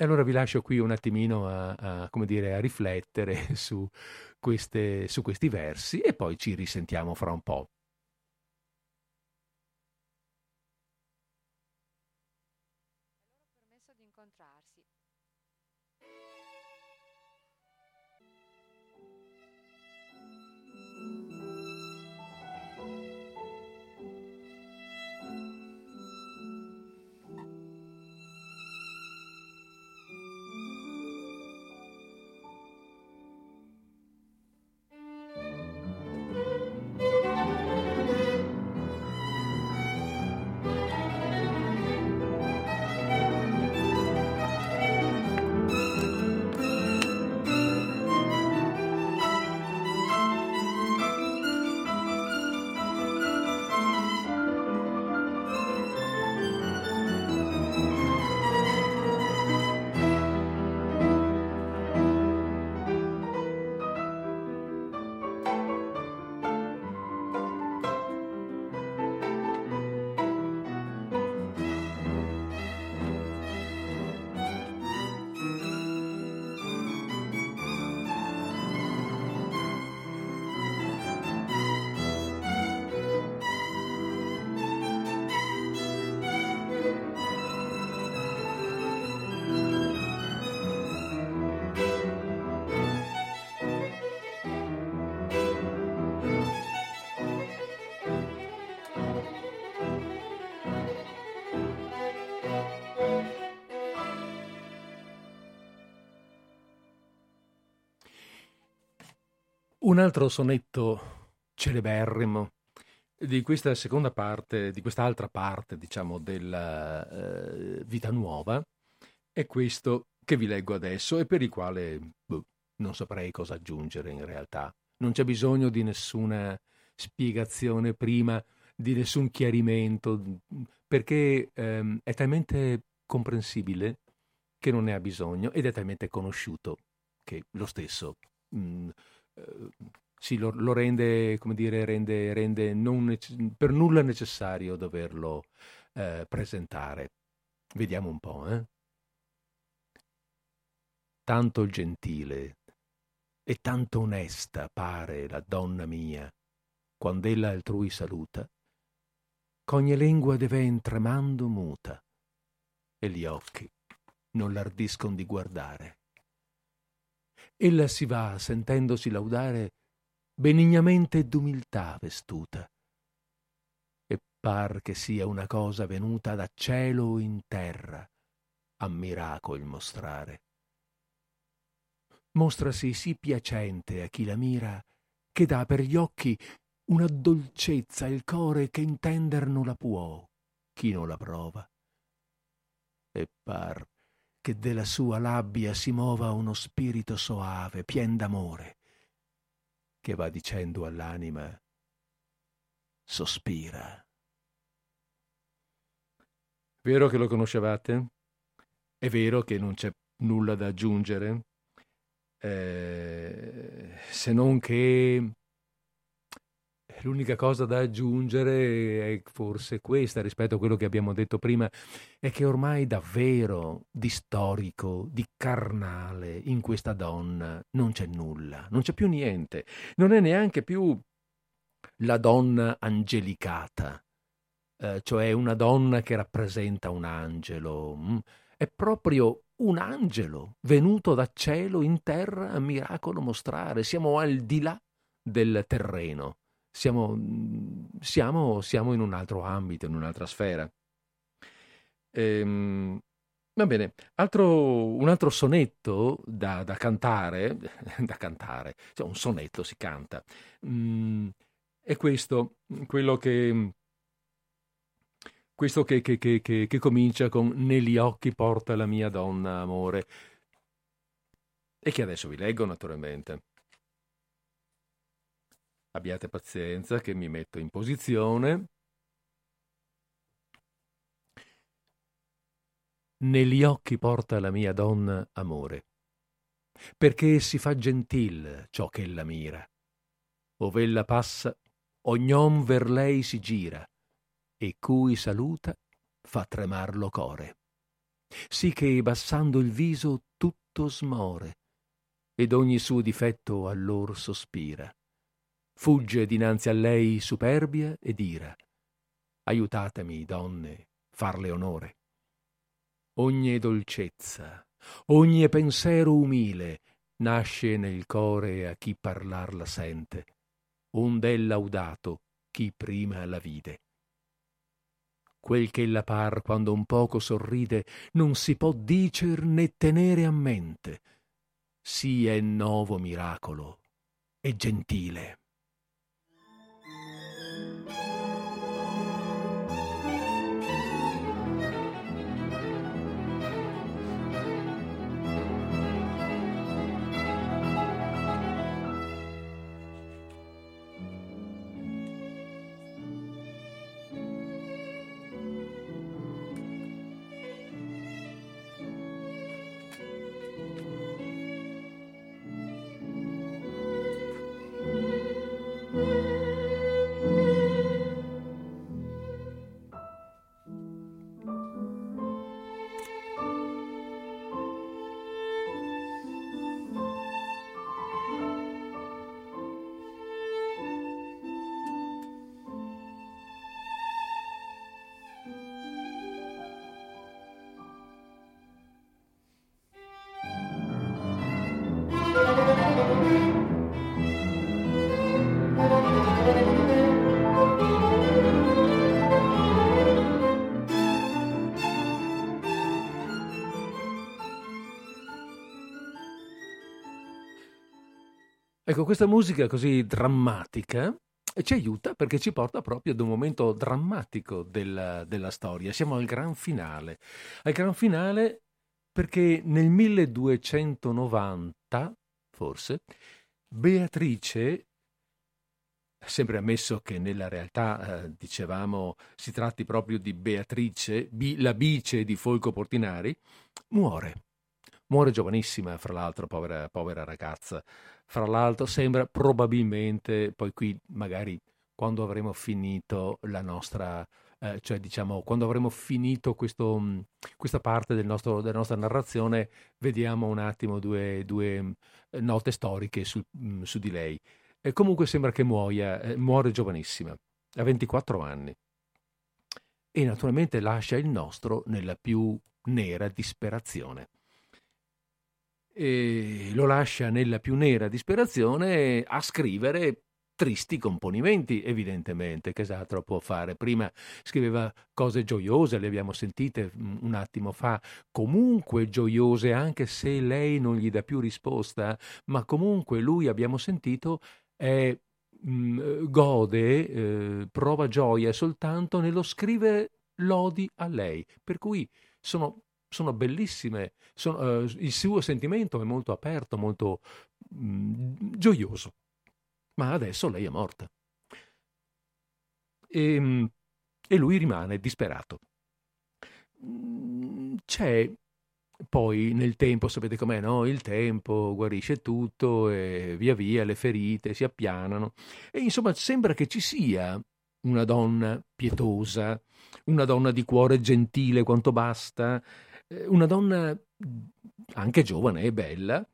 E allora vi lascio qui un attimino a, a, dire, a riflettere su, queste, su questi versi e poi ci risentiamo fra un po'. Un altro sonetto celeberrimo di questa seconda parte, di quest'altra parte, diciamo, della eh, vita nuova, è questo che vi leggo adesso e per il quale boh, non saprei cosa aggiungere in realtà. Non c'è bisogno di nessuna spiegazione prima, di nessun chiarimento, perché ehm, è talmente comprensibile che non ne ha bisogno ed è talmente conosciuto che lo stesso mh, mm, sì, lo, lo, rende, come dire, rende, rende nece- per nulla necessario doverlo eh, presentare. Vediamo un po', eh? Tanto gentile e tanto onesta pare la donna mia, quando ella altrui saluta, ch'ogni lingua deven tremando muta, e gli occhi non l'ardiscon di guardare. Ella si va, sentendosi laudare, benignamente d'umiltà vestuta, e par che sia una cosa venuta da cielo in terra a miracol mostrare. Mostrasi sì piacente a chi la mira, che dà per gli occhi una dolcezza il core che intender non la può chi non la prova. E par che della sua labbia si mova uno spirito soave, pien d'amore, che va dicendo all'anima sospira. Vero che lo conoscevate? È vero che non c'è nulla da aggiungere? Eh, se non che l'unica cosa da aggiungere è forse questa rispetto a quello che abbiamo detto prima, è che ormai davvero di storico, di carnale in questa donna non c'è nulla, non c'è più niente, non è neanche più la donna angelicata, eh, cioè una donna che rappresenta un angelo, mm? è proprio un angelo venuto da cielo in terra a miracolo mostrare, siamo al di là del terreno siamo, siamo, siamo in un altro ambito, in un'altra sfera. Ehm, va bene, altro, un altro sonetto da, da cantare, da cantare, cioè un sonetto si canta, mm, è questo, quello che, questo che, che, che, che comincia con Negli occhi porta la mia donna amore, e che adesso vi leggo naturalmente. Abbiate pazienza che mi metto in posizione. Negli occhi porta la mia donna amore, perché si fa gentil ciò che ella mira. Ov'ella passa, ognon ver lei si gira, e cui saluta fa tremar lo core. Sì che, bassando il viso, tutto smore, ed ogni suo difetto allor sospira. Fugge dinanzi a lei superbia ed ira. Aiutatemi, donne, farle onore. Ogni dolcezza, ogni pensiero umile nasce nel core a chi parlar la sente, ond'è laudato chi prima la vide. Quel che la par quando un poco sorride non si può dicer né tenere a mente, sì è novo miracolo e gentile. Ecco, questa musica così drammatica ci aiuta perché ci porta proprio ad un momento drammatico della, della storia. Siamo al gran finale. Al gran finale perché nel 1290, forse, Beatrice, sempre ammesso che nella realtà, eh, dicevamo, si tratti proprio di Beatrice, la bice di Folco Portinari, muore. Muore giovanissima, fra l'altro, povera, povera ragazza. Fra l'altro sembra probabilmente, poi qui magari quando avremo finito la nostra, eh, cioè diciamo quando avremo finito questo, mm, questa parte del nostro, della nostra narrazione, vediamo un attimo due, due mm, note storiche su, mm, su di lei. E comunque sembra che muoia, eh, muore giovanissima, a 24 anni. E naturalmente lascia il nostro nella più nera disperazione e lo lascia nella più nera disperazione a scrivere tristi componimenti, evidentemente, che esatto può fare. Prima scriveva cose gioiose, le abbiamo sentite un attimo fa, comunque gioiose, anche se lei non gli dà più risposta, ma comunque lui, abbiamo sentito, è, mh, gode, eh, prova gioia soltanto nello scrivere lodi a lei. Per cui sono sono bellissime, sono, uh, il suo sentimento è molto aperto, molto mh, mm, gioioso. Ma adesso lei è morta. E, ehm, e lui rimane disperato. Mm, c'è poi nel tempo, sapete com'è, no? Il tempo guarisce tutto e via via le ferite si appianano. E insomma sembra che ci sia una donna pietosa, una donna di cuore gentile quanto basta, una donna anche giovane e bella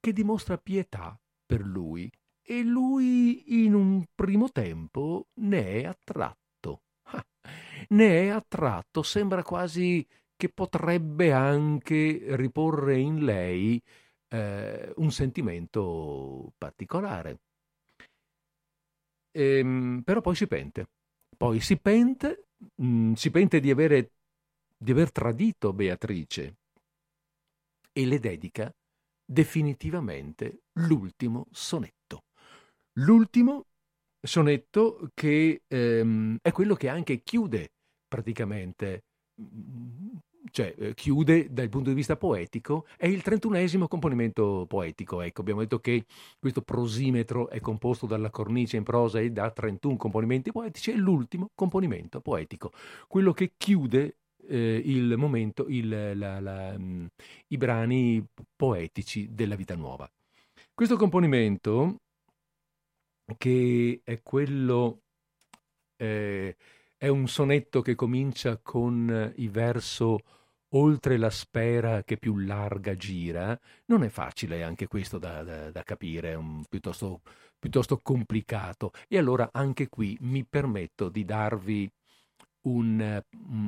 che dimostra pietà per lui e lui in un primo tempo ne è attratto. Ah, ne è attratto, sembra quasi che potrebbe anche riporre in lei eh, un sentimento particolare. Ehm, però poi si pente. Poi si pente, mh, mm, si pente di avere di aver tradito Beatrice e le dedica definitivamente l'ultimo sonetto. L'ultimo sonetto che ehm, è quello che anche chiude praticamente, cioè eh, chiude dal punto di vista poetico, è il trentunesimo componimento poetico. Ecco, abbiamo detto che questo prosimetro è composto dalla cornice in prosa e da 31 componimenti poetici, è l'ultimo componimento poetico, quello che chiude eh, il momento, il, la, la, mm, i brani poetici della vita nuova. Questo componimento, che è quello, eh, è un sonetto che comincia con il verso oltre la spera che più larga gira, non è facile anche questo da, da, da capire, è un, piuttosto, piuttosto complicato. E allora anche qui mi permetto di darvi un,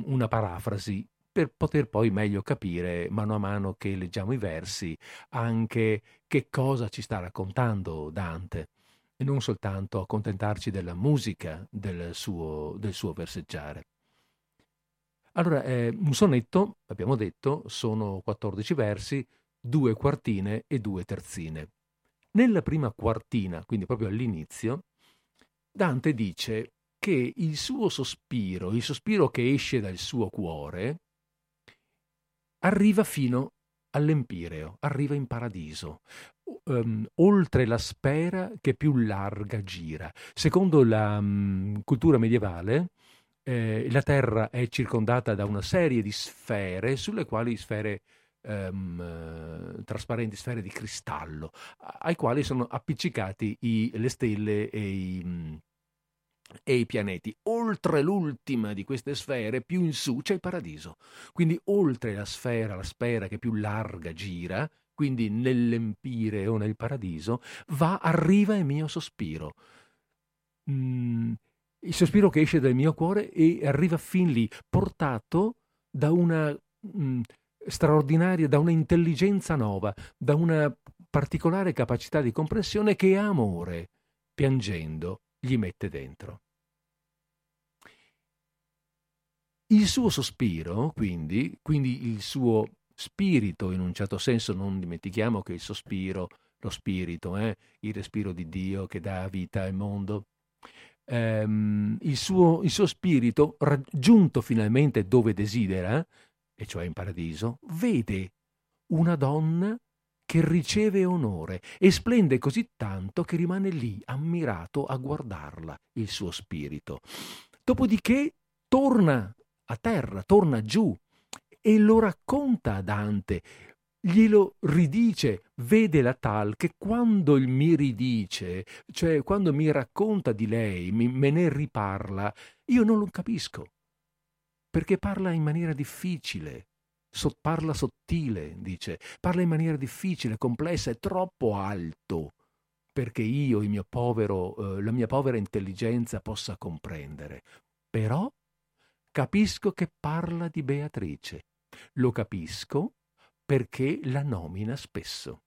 una parafrasi per poter poi meglio capire, mano a mano che leggiamo i versi, anche che cosa ci sta raccontando Dante e non soltanto accontentarci della musica del suo, del suo verseggiare. Allora, eh, un sonetto, abbiamo detto, sono 14 versi, due quartine e due terzine. Nella prima quartina, quindi proprio all'inizio, Dante dice che il suo sospiro, il sospiro che esce dal suo cuore, arriva fino all'Empireo, arriva in paradiso, um, oltre la sfera che più larga gira. Secondo la um, cultura medievale, eh, la Terra è circondata da una serie di sfere, sulle quali sfere um, trasparenti, sfere di cristallo, ai quali sono appiccicati i, le stelle e i e i pianeti. Oltre l'ultima di queste sfere, più in su, c'è il paradiso. Quindi oltre la sfera, la sfera che più larga gira, quindi nell'empire o nel paradiso, va, arriva il mio sospiro. Mm, il sospiro che esce dal mio cuore e arriva fin lì, portato da una mm, straordinaria, da una intelligenza nuova, da una particolare capacità di comprensione che amore, piangendo, gli mette dentro. Il suo sospiro, quindi, quindi il suo spirito, in un certo senso non dimentichiamo che il sospiro lo spirito, eh? il respiro di Dio che dà vita al mondo. Ehm, il, suo, il suo spirito, raggiunto finalmente dove desidera, e cioè in paradiso, vede una donna che riceve onore e splende così tanto che rimane lì ammirato a guardarla, il suo spirito. Dopodiché torna a terra, torna giù e lo racconta a Dante, glielo ridice, vede la tal che quando mi ridice, cioè quando mi racconta di lei, me ne riparla, io non lo capisco, perché parla in maniera difficile, so, parla sottile, dice, parla in maniera difficile, complessa, è troppo alto perché io, povero, eh, la mia povera intelligenza possa comprendere. Però capisco che parla di Beatrice. Lo capisco perché la nomina spesso.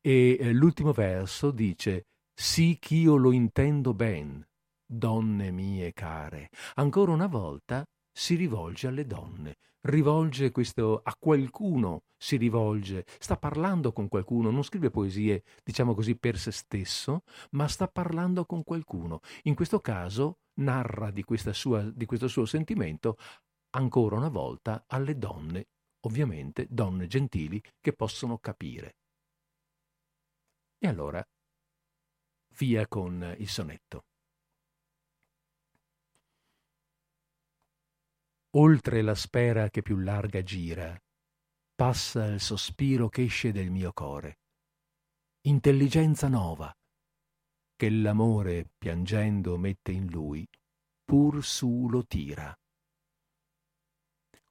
E eh, l'ultimo verso dice, sì ch'io lo intendo ben, donne mie care. Ancora una volta si rivolge alle donne, rivolge questo a qualcuno, si rivolge, sta parlando con qualcuno, non scrive poesie, diciamo così, per se stesso, ma sta parlando con qualcuno. In questo caso narra di, sua, di questo suo sentimento ancora una volta alle donne, ovviamente donne gentili che possono capire. E allora via con il sonetto. Oltre la spera che più larga gira, passa il sospiro che esce del mio core. Intelligenza nova, che l'amore piangendo mette in lui, pur su lo tira.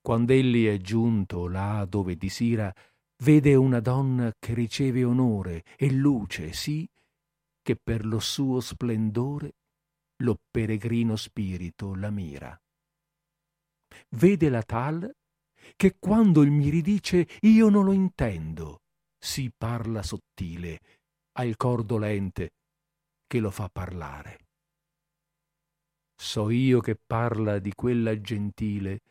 Quand'egli è giunto là dove disira, vede una donna che riceve onore e luce, sì, che per lo suo splendore lo peregrino spirito la mira. Vede la tal che quando il mi ridice io non lo intendo, si parla sottile, ha il cor dolente che lo fa parlare. So io che parla di quella gentile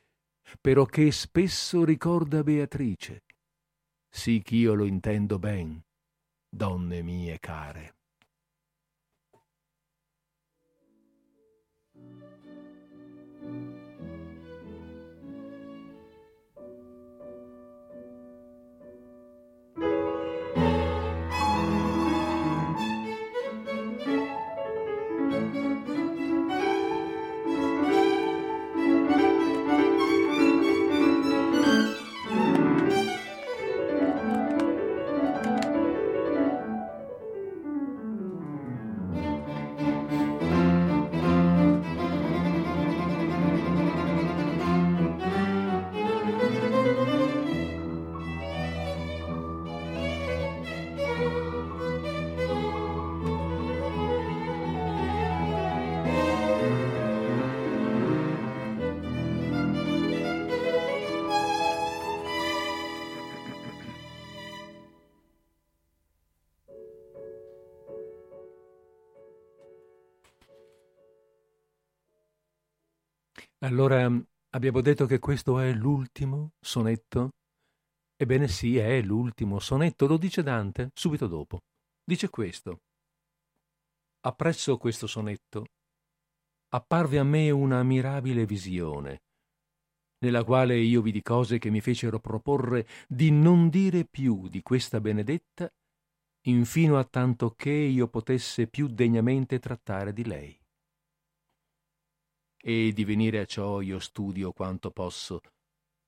però che spesso ricorda Beatrice, sì ch'io lo intendo ben, donne mie care. Allora abbiamo detto che questo è l'ultimo sonetto? Ebbene sì, è l'ultimo sonetto, lo dice Dante subito dopo. Dice questo. Appresso questo sonetto apparve a me una mirabile visione, nella quale io vidi cose che mi fecero proporre di non dire più di questa benedetta, infino a tanto che io potesse più degnamente trattare di lei e di venire a ciò io studio quanto posso,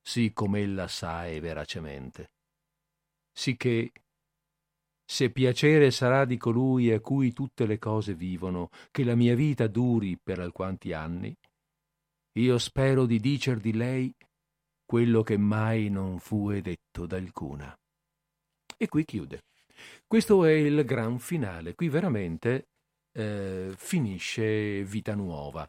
sì com'ella sa e veracemente. Sicché, se piacere sarà di colui a cui tutte le cose vivono, che la mia vita duri per alquanti anni, io spero di dicer di lei quello che mai non fue detto d'alcuna. E qui chiude. Questo è il gran finale. Qui veramente eh, finisce Vita Nuova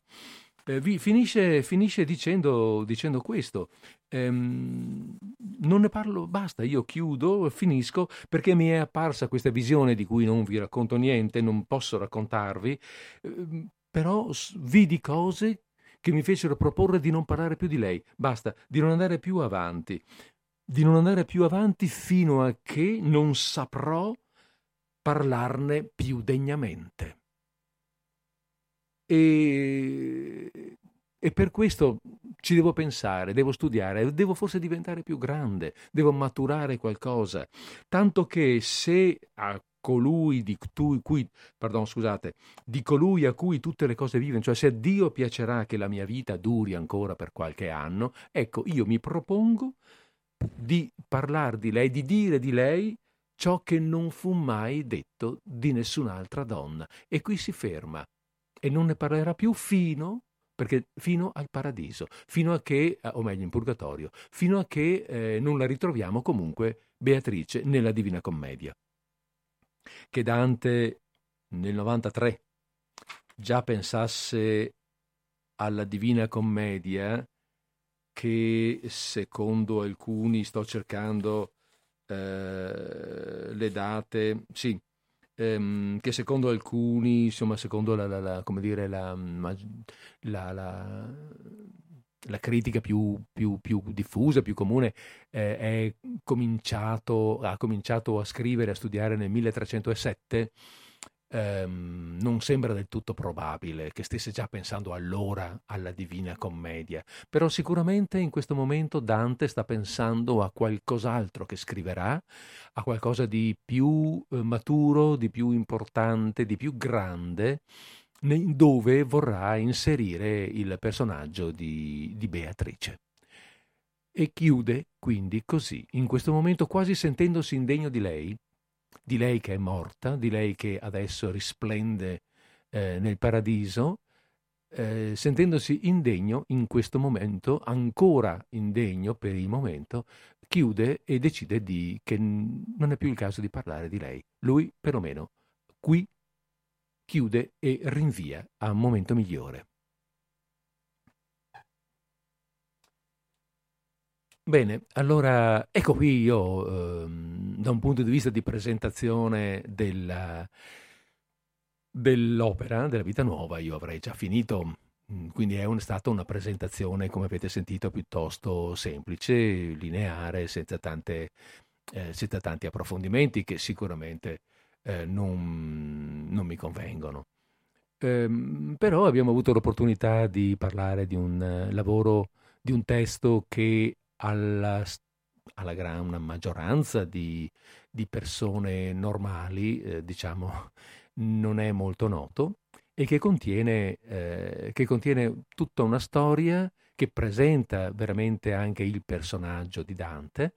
eh, finisce, finisce dicendo, dicendo, questo. Ehm, non ne parlo, basta, io chiudo, finisco, perché mi è apparsa questa visione di cui non vi racconto niente, non posso raccontarvi, eh, però vidi cose che mi fecero proporre di non parlare più di lei, basta, di non andare più avanti. di non andare più avanti fino a che non saprò parlarne più degnamente. E, e per questo ci devo pensare, devo studiare, devo forse diventare più grande, devo maturare qualcosa, tanto che se a colui di cui, pardon, scusate, di colui a cui tutte le cose vivono, cioè se a Dio piacerà che la mia vita duri ancora per qualche anno, ecco, io mi propongo di parlare di lei, di dire di lei ciò che non fu mai detto di nessun'altra donna. E qui si ferma e non ne parlerà più fino perché fino al paradiso, fino a che, o meglio in purgatorio, fino a che eh, non la ritroviamo comunque Beatrice nella Divina Commedia che Dante nel 93 già pensasse alla Divina Commedia che secondo alcuni sto cercando eh, le date, sì, ehm, che secondo alcuni, insomma, secondo la, la, la come dire, la, la, la critica più, più, più, diffusa, più comune, eh, cominciato, ha cominciato a scrivere, a studiare nel 1307, ehm, non sembra del tutto probabile che stesse già pensando allora alla Divina Commedia, però sicuramente in questo momento Dante sta pensando a qualcos'altro che scriverà, a qualcosa di più eh, maturo, di più importante, di più grande dove vorrà inserire il personaggio di, di Beatrice. E chiude quindi così, in questo momento quasi sentendosi indegno di lei, di lei che è morta, di lei che adesso risplende eh, nel paradiso, eh, sentendosi indegno in questo momento, ancora indegno per il momento, chiude e decide di, che non è più il caso di parlare di lei. Lui, perlomeno, qui chiude e rinvia a un momento migliore. Bene, allora ecco qui io, ehm, da un punto di vista di presentazione della, dell'opera, della vita nuova, io avrei già finito, mm, quindi è un, stata una presentazione, come avete sentito, piuttosto semplice, lineare, senza, tante, eh, senza tanti approfondimenti che sicuramente eh, non, non, mi convengono. Eh, però abbiamo avuto l'opportunità di parlare di un lavoro, di un testo che alla, alla gran maggioranza di, di persone normali, eh, diciamo, non è molto noto e che contiene, eh, che contiene tutta una storia che presenta veramente anche il personaggio di Dante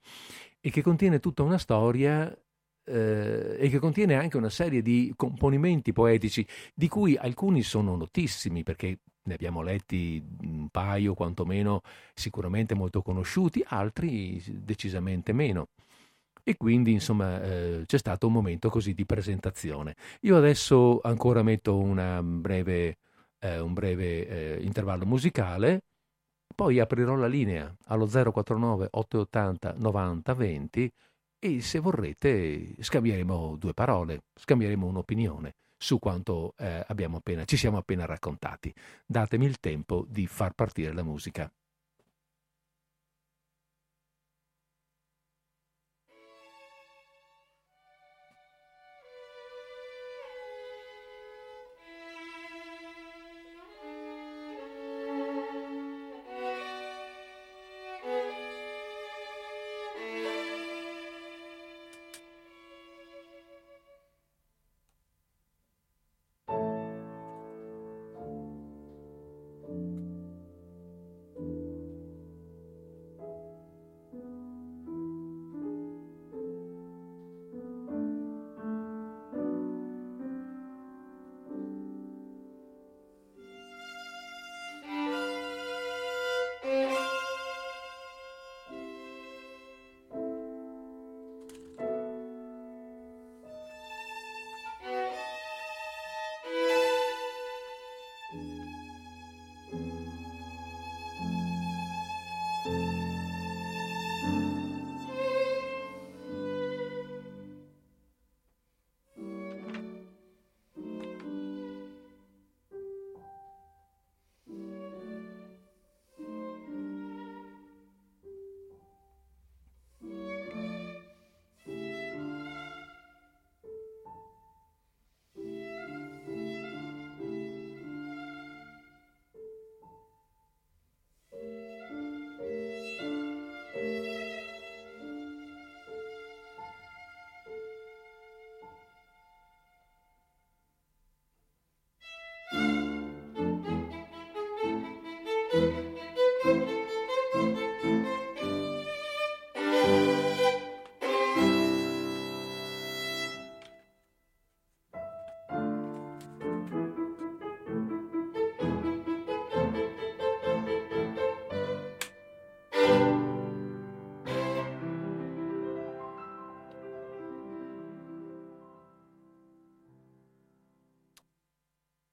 e che contiene tutta una storia eh, e che contiene anche una serie di componimenti poetici, di cui alcuni sono notissimi perché ne abbiamo letti un paio quantomeno sicuramente molto conosciuti, altri decisamente meno. E quindi insomma eh, c'è stato un momento così di presentazione. Io adesso ancora metto breve, eh, un breve eh, intervallo musicale, poi aprirò la linea allo 049 880 90 20 e se vorrete scambieremo due parole, scambieremo un'opinione su quanto eh, appena, ci siamo appena raccontati. Datemi il tempo di far partire la musica.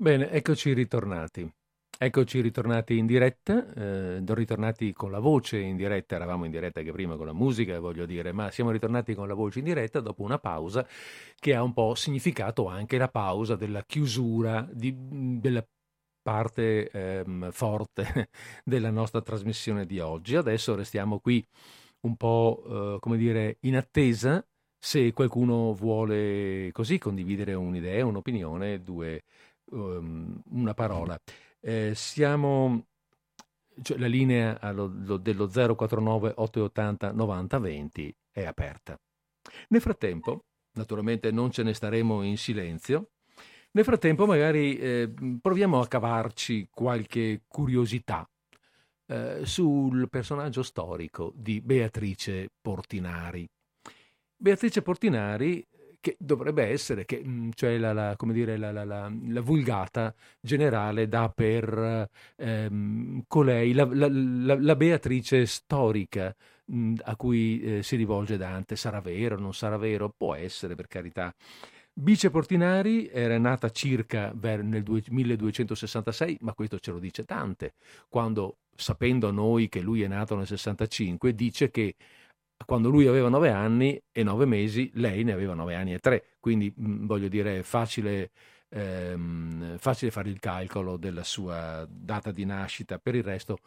Bene, eccoci ritornati. Eccoci ritornati in diretta, eh, ritornati con la voce in diretta, eravamo in diretta anche prima con la musica, voglio dire, ma siamo ritornati con la voce in diretta dopo una pausa che ha un po' significato anche la pausa della chiusura di, della parte ehm, forte della nostra trasmissione di oggi. Adesso restiamo qui un po', eh, come dire, in attesa se qualcuno vuole così condividere un'idea, un'opinione, due, um, una parola. Eh, siamo, cioè la linea allo, lo, dello 049 880 90 20 è aperta. Nel frattempo, naturalmente non ce ne staremo in silenzio, nel frattempo magari eh, proviamo a cavarci qualche curiosità eh, sul personaggio storico di Beatrice Portinari. Beatrice Portinari che dovrebbe essere, che, mm, cioè la, la, dire, la, la, vulgata generale dà per ehm, colei la, Beatrice storica mh, mm, a cui eh, si rivolge Dante. Sarà vero, non sarà vero? Può essere, per carità. Bice Portinari era nata circa nel 1266, ma questo ce lo dice Dante, quando, sapendo noi che lui è nato nel 65, dice che quando lui aveva nove anni e nove mesi, lei ne aveva nove anni e tre. Quindi mh, voglio dire, è facile, ehm, facile fare il calcolo della sua data di nascita. Per il resto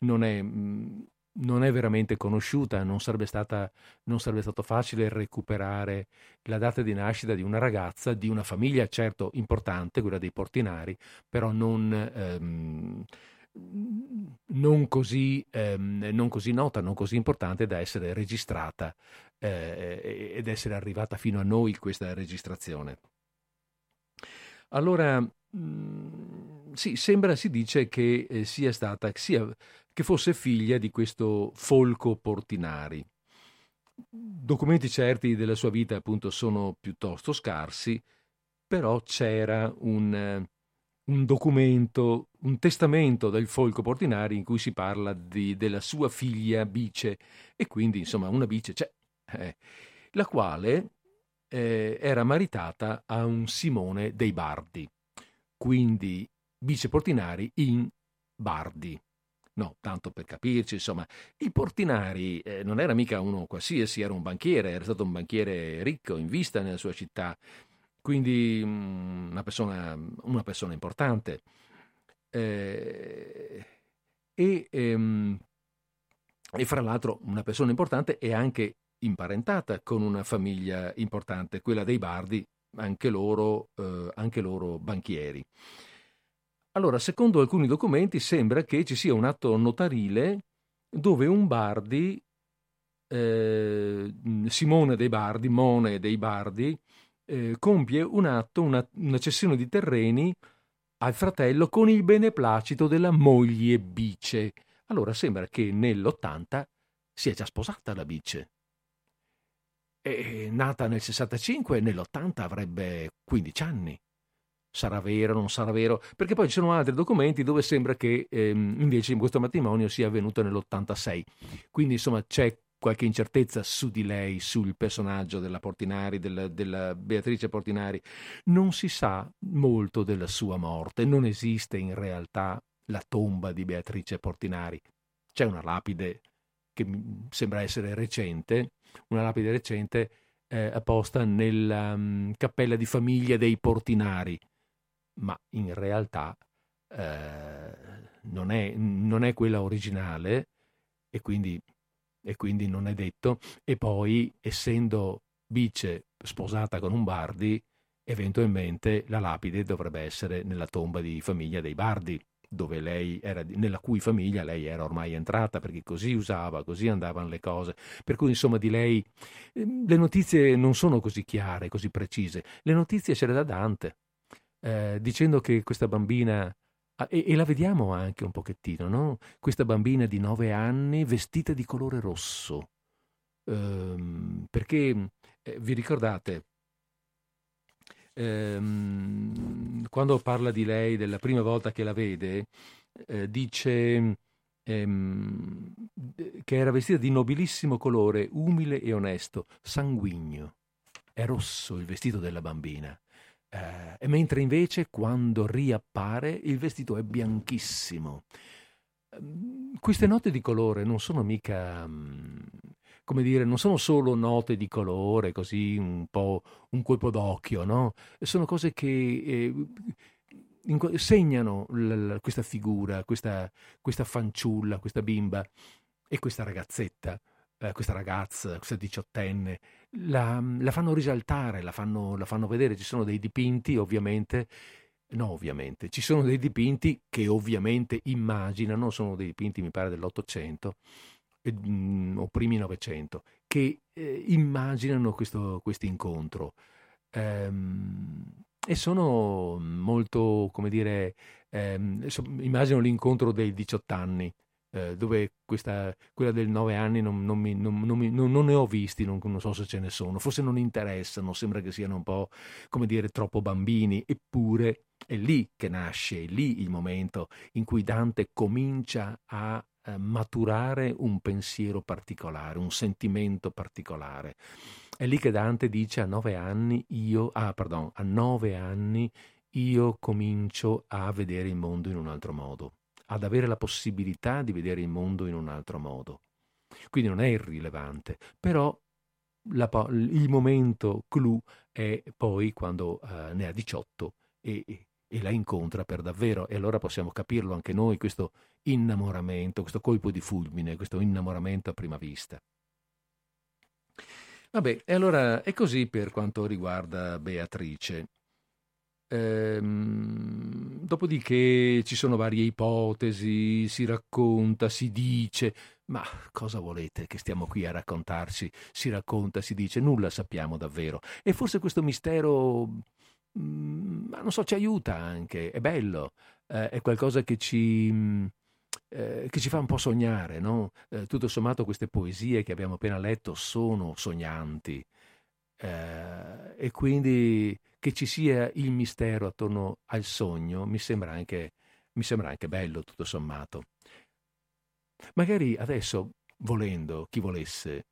non è, mh, non è veramente conosciuta, non sarebbe, stata, non sarebbe stato facile recuperare la data di nascita di una ragazza di una famiglia certo importante, quella dei Portinari, però non... Ehm, non così, ehm, non così, nota, non così importante da essere registrata eh, ed essere arrivata fino a noi questa registrazione. Allora, mh, mm, sì, sembra, si dice che eh, sia stata, sia, che fosse figlia di questo Folco Portinari. Documenti certi della sua vita appunto sono piuttosto scarsi, però c'era un un documento, un testamento del Folco Portinari in cui si parla di, della sua figlia Bice. E quindi insomma una Bice c'è, eh, la quale eh, era maritata a un Simone dei Bardi, quindi Bice Portinari in Bardi. No, tanto per capirci, insomma, il Portinari eh, non era mica uno qualsiasi, era un banchiere, era stato un banchiere ricco, in vista nella sua città, quindi mm, una persona, una persona importante. Eh, e, ehm, e fra l'altro una persona importante è anche imparentata con una famiglia importante, quella dei Bardi, anche loro, eh, anche loro banchieri. Allora, secondo alcuni documenti sembra che ci sia un atto notarile dove un Bardi, eh, Simone dei Bardi, Mone dei Bardi, eh, compie un atto, una, una cessione di terreni al fratello con il beneplacito della moglie Bice. Allora sembra che nell'80 sia già sposata la Bice. È nata nel 65 e nell'80 avrebbe 15 anni. Sarà vero, non sarà vero? Perché poi ci sono altri documenti dove sembra che ehm, invece questo matrimonio sia avvenuto nell'86. Quindi insomma c'è qualche incertezza su di lei, sul personaggio della Portinari, della, della, Beatrice Portinari. Non si sa molto della sua morte, non esiste in realtà la tomba di Beatrice Portinari. C'è una lapide che sembra essere recente, una lapide recente eh, apposta nella um, cappella di famiglia dei Portinari, ma in realtà eh, non, è, non è quella originale e quindi e quindi non è detto, e poi essendo Bice sposata con un Bardi, eventualmente la lapide dovrebbe essere nella tomba di famiglia dei Bardi, era, nella cui famiglia lei era ormai entrata, perché così usava, così andavano le cose. Per cui, insomma, di lei ehm, le notizie non sono così chiare, così precise. Le notizie ce dà Dante, eh, dicendo che questa bambina e, e, la vediamo anche un pochettino, no? Questa bambina di nove anni vestita di colore rosso. Ehm, perché eh, vi ricordate, ehm, quando parla di lei della prima volta che la vede, eh, dice ehm, che era vestita di nobilissimo colore, umile e onesto, sanguigno. È rosso il vestito della bambina. Eh, mentre invece quando riappare il vestito è bianchissimo. Ehm, queste note di colore non sono mica, mm, come dire, non sono solo note di colore, così un po' un colpo d'occhio, no? Sono cose che eh, segnano l- l- questa figura, questa, questa fanciulla, questa bimba e questa ragazzetta eh, questa ragazza, questa diciottenne, la, la fanno risaltare, la fanno, la fanno vedere. Ci sono dei dipinti, ovviamente, No, ovviamente. Ci sono dei dipinti che ovviamente immaginano, sono dei dipinti mi pare dell'Ottocento mm, o primi Novecento, che eh, immaginano questo incontro. Ehm, e sono molto, come dire, ehm, immagino l'incontro dei 18 anni, eh, dove questa, quella del 9 anni non, non, mi, non, non, ne ho visti, non, so se ce ne sono, forse non interessano, sembra che siano un po', come dire, troppo bambini, eppure è lì che nasce, è lì il momento in cui Dante comincia a eh, maturare un pensiero particolare, un sentimento particolare. È lì che Dante dice a nove anni io, ah, pardon, a nove anni io comincio a vedere il mondo in un altro modo ad avere la possibilità di vedere il mondo in un altro modo. Quindi non è irrilevante, però la, il momento clou è poi quando uh, ne ha 18 e, e, la incontra per davvero e allora possiamo capirlo anche noi, questo innamoramento, questo colpo di fulmine, questo innamoramento a prima vista. Vabbè, e allora è così per quanto riguarda Beatrice. Ehm, dopodiché ci sono varie ipotesi, si racconta, si dice, ma cosa volete che stiamo qui a raccontarci? Si racconta, si dice, nulla sappiamo davvero. E forse questo mistero, mm, ma non so, ci aiuta anche, è bello, eh, è qualcosa che ci... Mm, eh, che ci fa un po' sognare, no? Eh, tutto sommato queste poesie che abbiamo appena letto sono sognanti eh, e quindi che ci sia il mistero attorno al sogno mi sembra anche, mi sembra anche bello, tutto sommato. Magari adesso, volendo, chi volesse,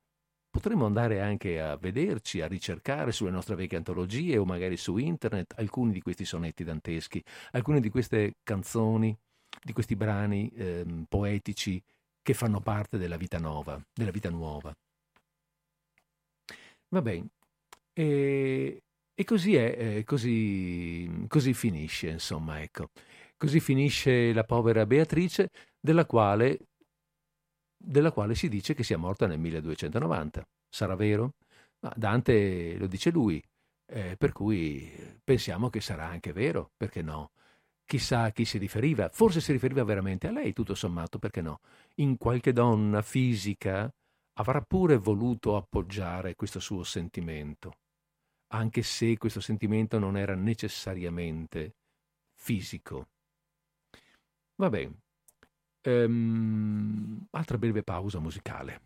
potremmo andare anche a vederci, a ricercare sulle nostre vecchie antologie o magari su internet alcuni di questi sonetti danteschi, alcune di queste canzoni, di questi brani eh, poetici che fanno parte della vita nuova, della vita nuova. Va bene. E, e così è, eh, così, così finisce, insomma, ecco. Così finisce la povera Beatrice, della quale, della quale si dice che sia morta nel 1290. Sarà vero? Ma Dante lo dice lui, eh, per cui pensiamo che sarà anche vero, perché no? Chissà a chi si riferiva, forse si riferiva veramente a lei, tutto sommato, perché no? In qualche donna fisica avrà pure voluto appoggiare questo suo sentimento anche se questo sentimento non era necessariamente fisico. Va bene. Um, altra breve pausa musicale.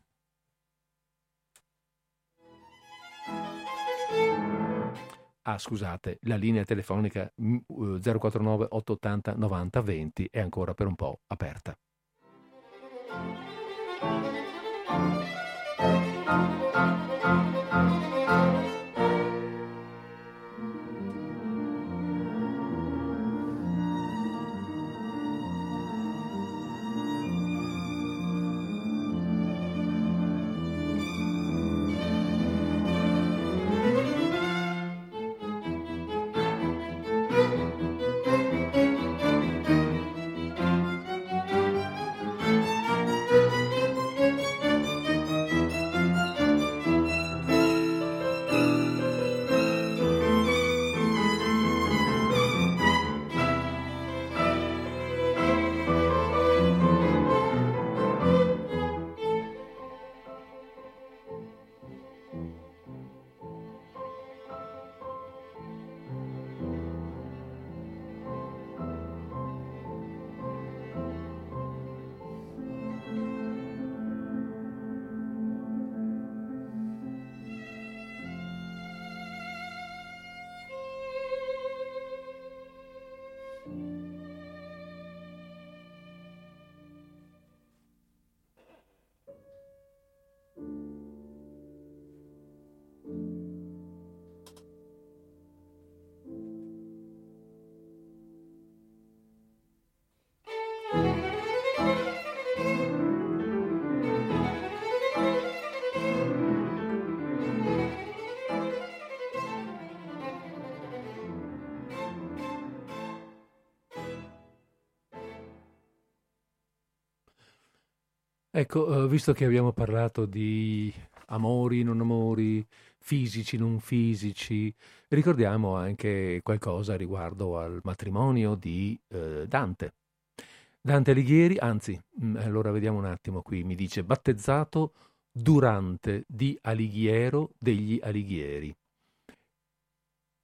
Ah, scusate, la linea telefonica 049 880 90 20 è ancora per un po' aperta. Ecco, eh, visto che abbiamo parlato di amori, non amori, fisici, non fisici, ricordiamo anche qualcosa riguardo al matrimonio di eh, Dante. Dante Alighieri, anzi, mm, allora vediamo un attimo qui, mi dice battezzato Durante di Alighiero degli Alighieri.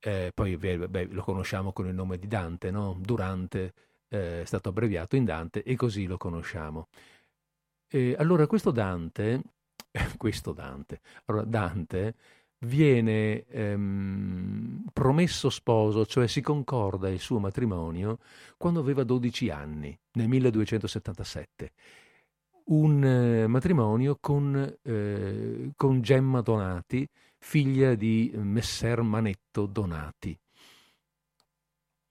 Eh, poi beh, lo conosciamo con il nome di Dante, no? Durante eh, è stato abbreviato in Dante e così lo conosciamo. E allora questo Dante, questo Dante, allora Dante viene ehm, promesso sposo, cioè si concorda il suo matrimonio quando aveva 12 anni, nel 1277. Un eh, matrimonio con, eh, con Gemma Donati, figlia di Messer Manetto Donati.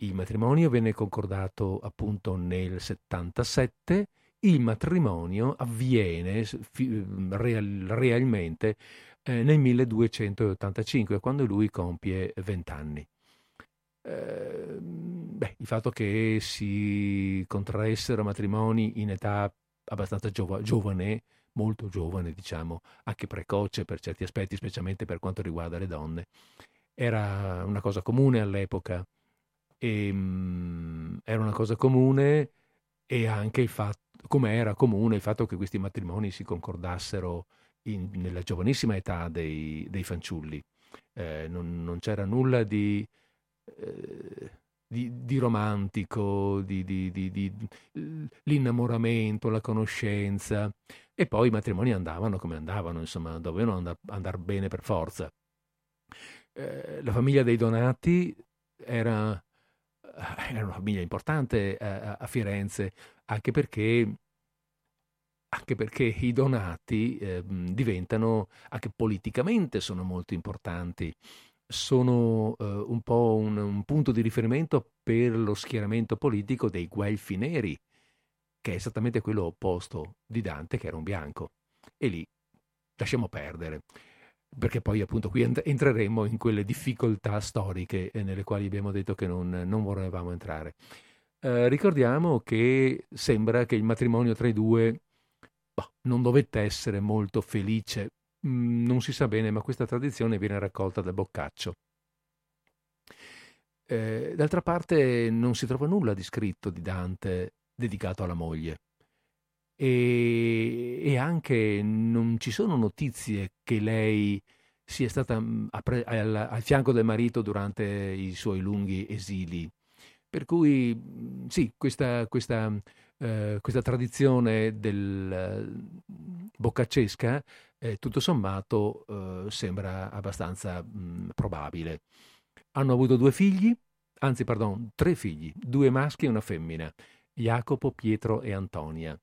Il matrimonio venne concordato appunto nel 77 il matrimonio avviene real, realmente eh, nel 1285, quando lui compie 20 anni. Eh, beh, il fatto che si contraessero matrimoni in età abbastanza giova, giovane, molto giovane, diciamo, anche precoce per certi aspetti, specialmente per quanto riguarda le donne, era una cosa comune all'epoca. E, um, era una cosa comune e anche il fatto, come era comune il fatto che questi matrimoni si concordassero in, nella giovanissima età dei, dei fanciulli. Eh, non, non, c'era nulla di, eh, di, di romantico, di, di, l'innamoramento, la conoscenza. E poi i matrimoni andavano come andavano, insomma, dovevano andare andar bene per forza. Eh, la famiglia dei Donati era era una famiglia importante a, eh, a Firenze, anche perché, anche perché i donati eh, diventano, anche politicamente sono molto importanti, sono eh, un po' un, un, punto di riferimento per lo schieramento politico dei Guelfi neri, che è esattamente quello opposto di Dante, che era un bianco. E lì lasciamo perdere perché poi appunto qui entreremo in quelle difficoltà storiche eh, nelle quali abbiamo detto che non, non volevamo entrare. Eh, ricordiamo che sembra che il matrimonio tra i due boh, non dovette essere molto felice, mm, non si sa bene, ma questa tradizione viene raccolta da Boccaccio. Eh, d'altra parte non si trova nulla di scritto di Dante dedicato alla moglie e, e anche non ci sono notizie che lei sia stata mm, al, al, fianco del marito durante i suoi lunghi esili. Per cui mm, sì, questa, questa, eh, questa tradizione del boccaccesca, eh, tutto sommato, eh, sembra abbastanza mh, mm, probabile. Hanno avuto due figli, anzi, pardon, tre figli, due maschi e una femmina, Jacopo, Pietro e Antonia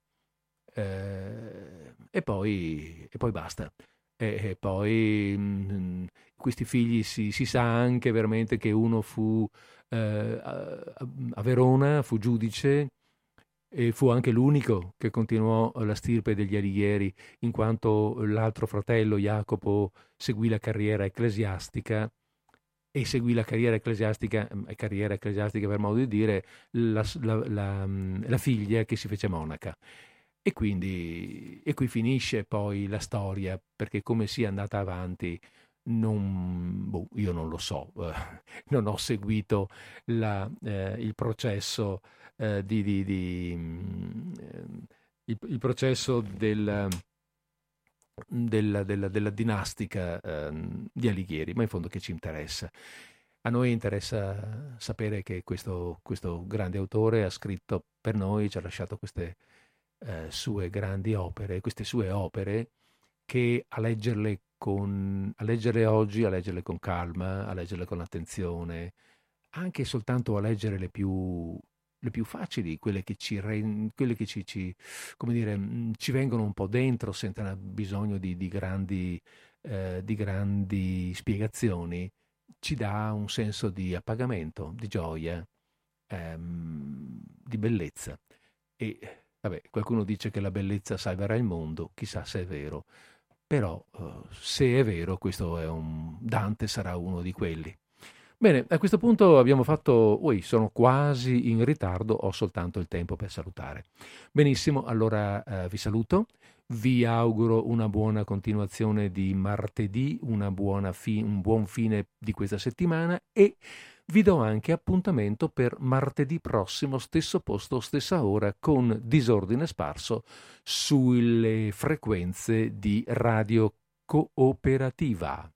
eh, e, poi, e, poi, basta. E, e poi mh, mm, questi figli si, si, sa anche veramente che uno fu eh, a, a, Verona, fu giudice e fu anche l'unico che continuò la stirpe degli Alighieri, in quanto l'altro fratello Jacopo seguì la carriera ecclesiastica e seguì la carriera ecclesiastica, mm, carriera ecclesiastica per modo di dire, la, la, la, mm, la figlia che si fece monaca. E quindi e qui finisce poi la storia, perché come sia andata avanti non, boh, io non lo so, eh, non ho seguito la, eh, il processo eh, di, di, di mm, il, il, processo del, della, della, della, dinastica ehm, di Alighieri, ma in fondo che ci interessa. A noi interessa sapere che questo, questo grande autore ha scritto per noi, ci ha lasciato queste eh, sue grandi opere, queste sue opere che a leggerle, con, a leggerle oggi, a leggerle con calma, a leggerle con attenzione, anche soltanto a leggere le più, le più facili, quelle che, ci, quelle che ci, ci, dire, mm, ci, vengono un po' dentro senza bisogno di, di, grandi, eh, di grandi spiegazioni, ci dà un senso di appagamento, di gioia, ehm, di bellezza. E Vabbè, qualcuno dice che la bellezza salverà il mondo, chissà se è vero. Però, uh, se è vero, questo è un... Dante sarà uno di quelli. Bene, a questo punto abbiamo fatto... Ui, sono quasi in ritardo, ho soltanto il tempo per salutare. Benissimo, allora uh, vi saluto. Vi auguro una buona continuazione di martedì, fi- un buon fine di questa settimana e vi do anche appuntamento per martedì prossimo, stesso posto, stessa ora, con disordine sparso sulle frequenze di Radio Cooperativa.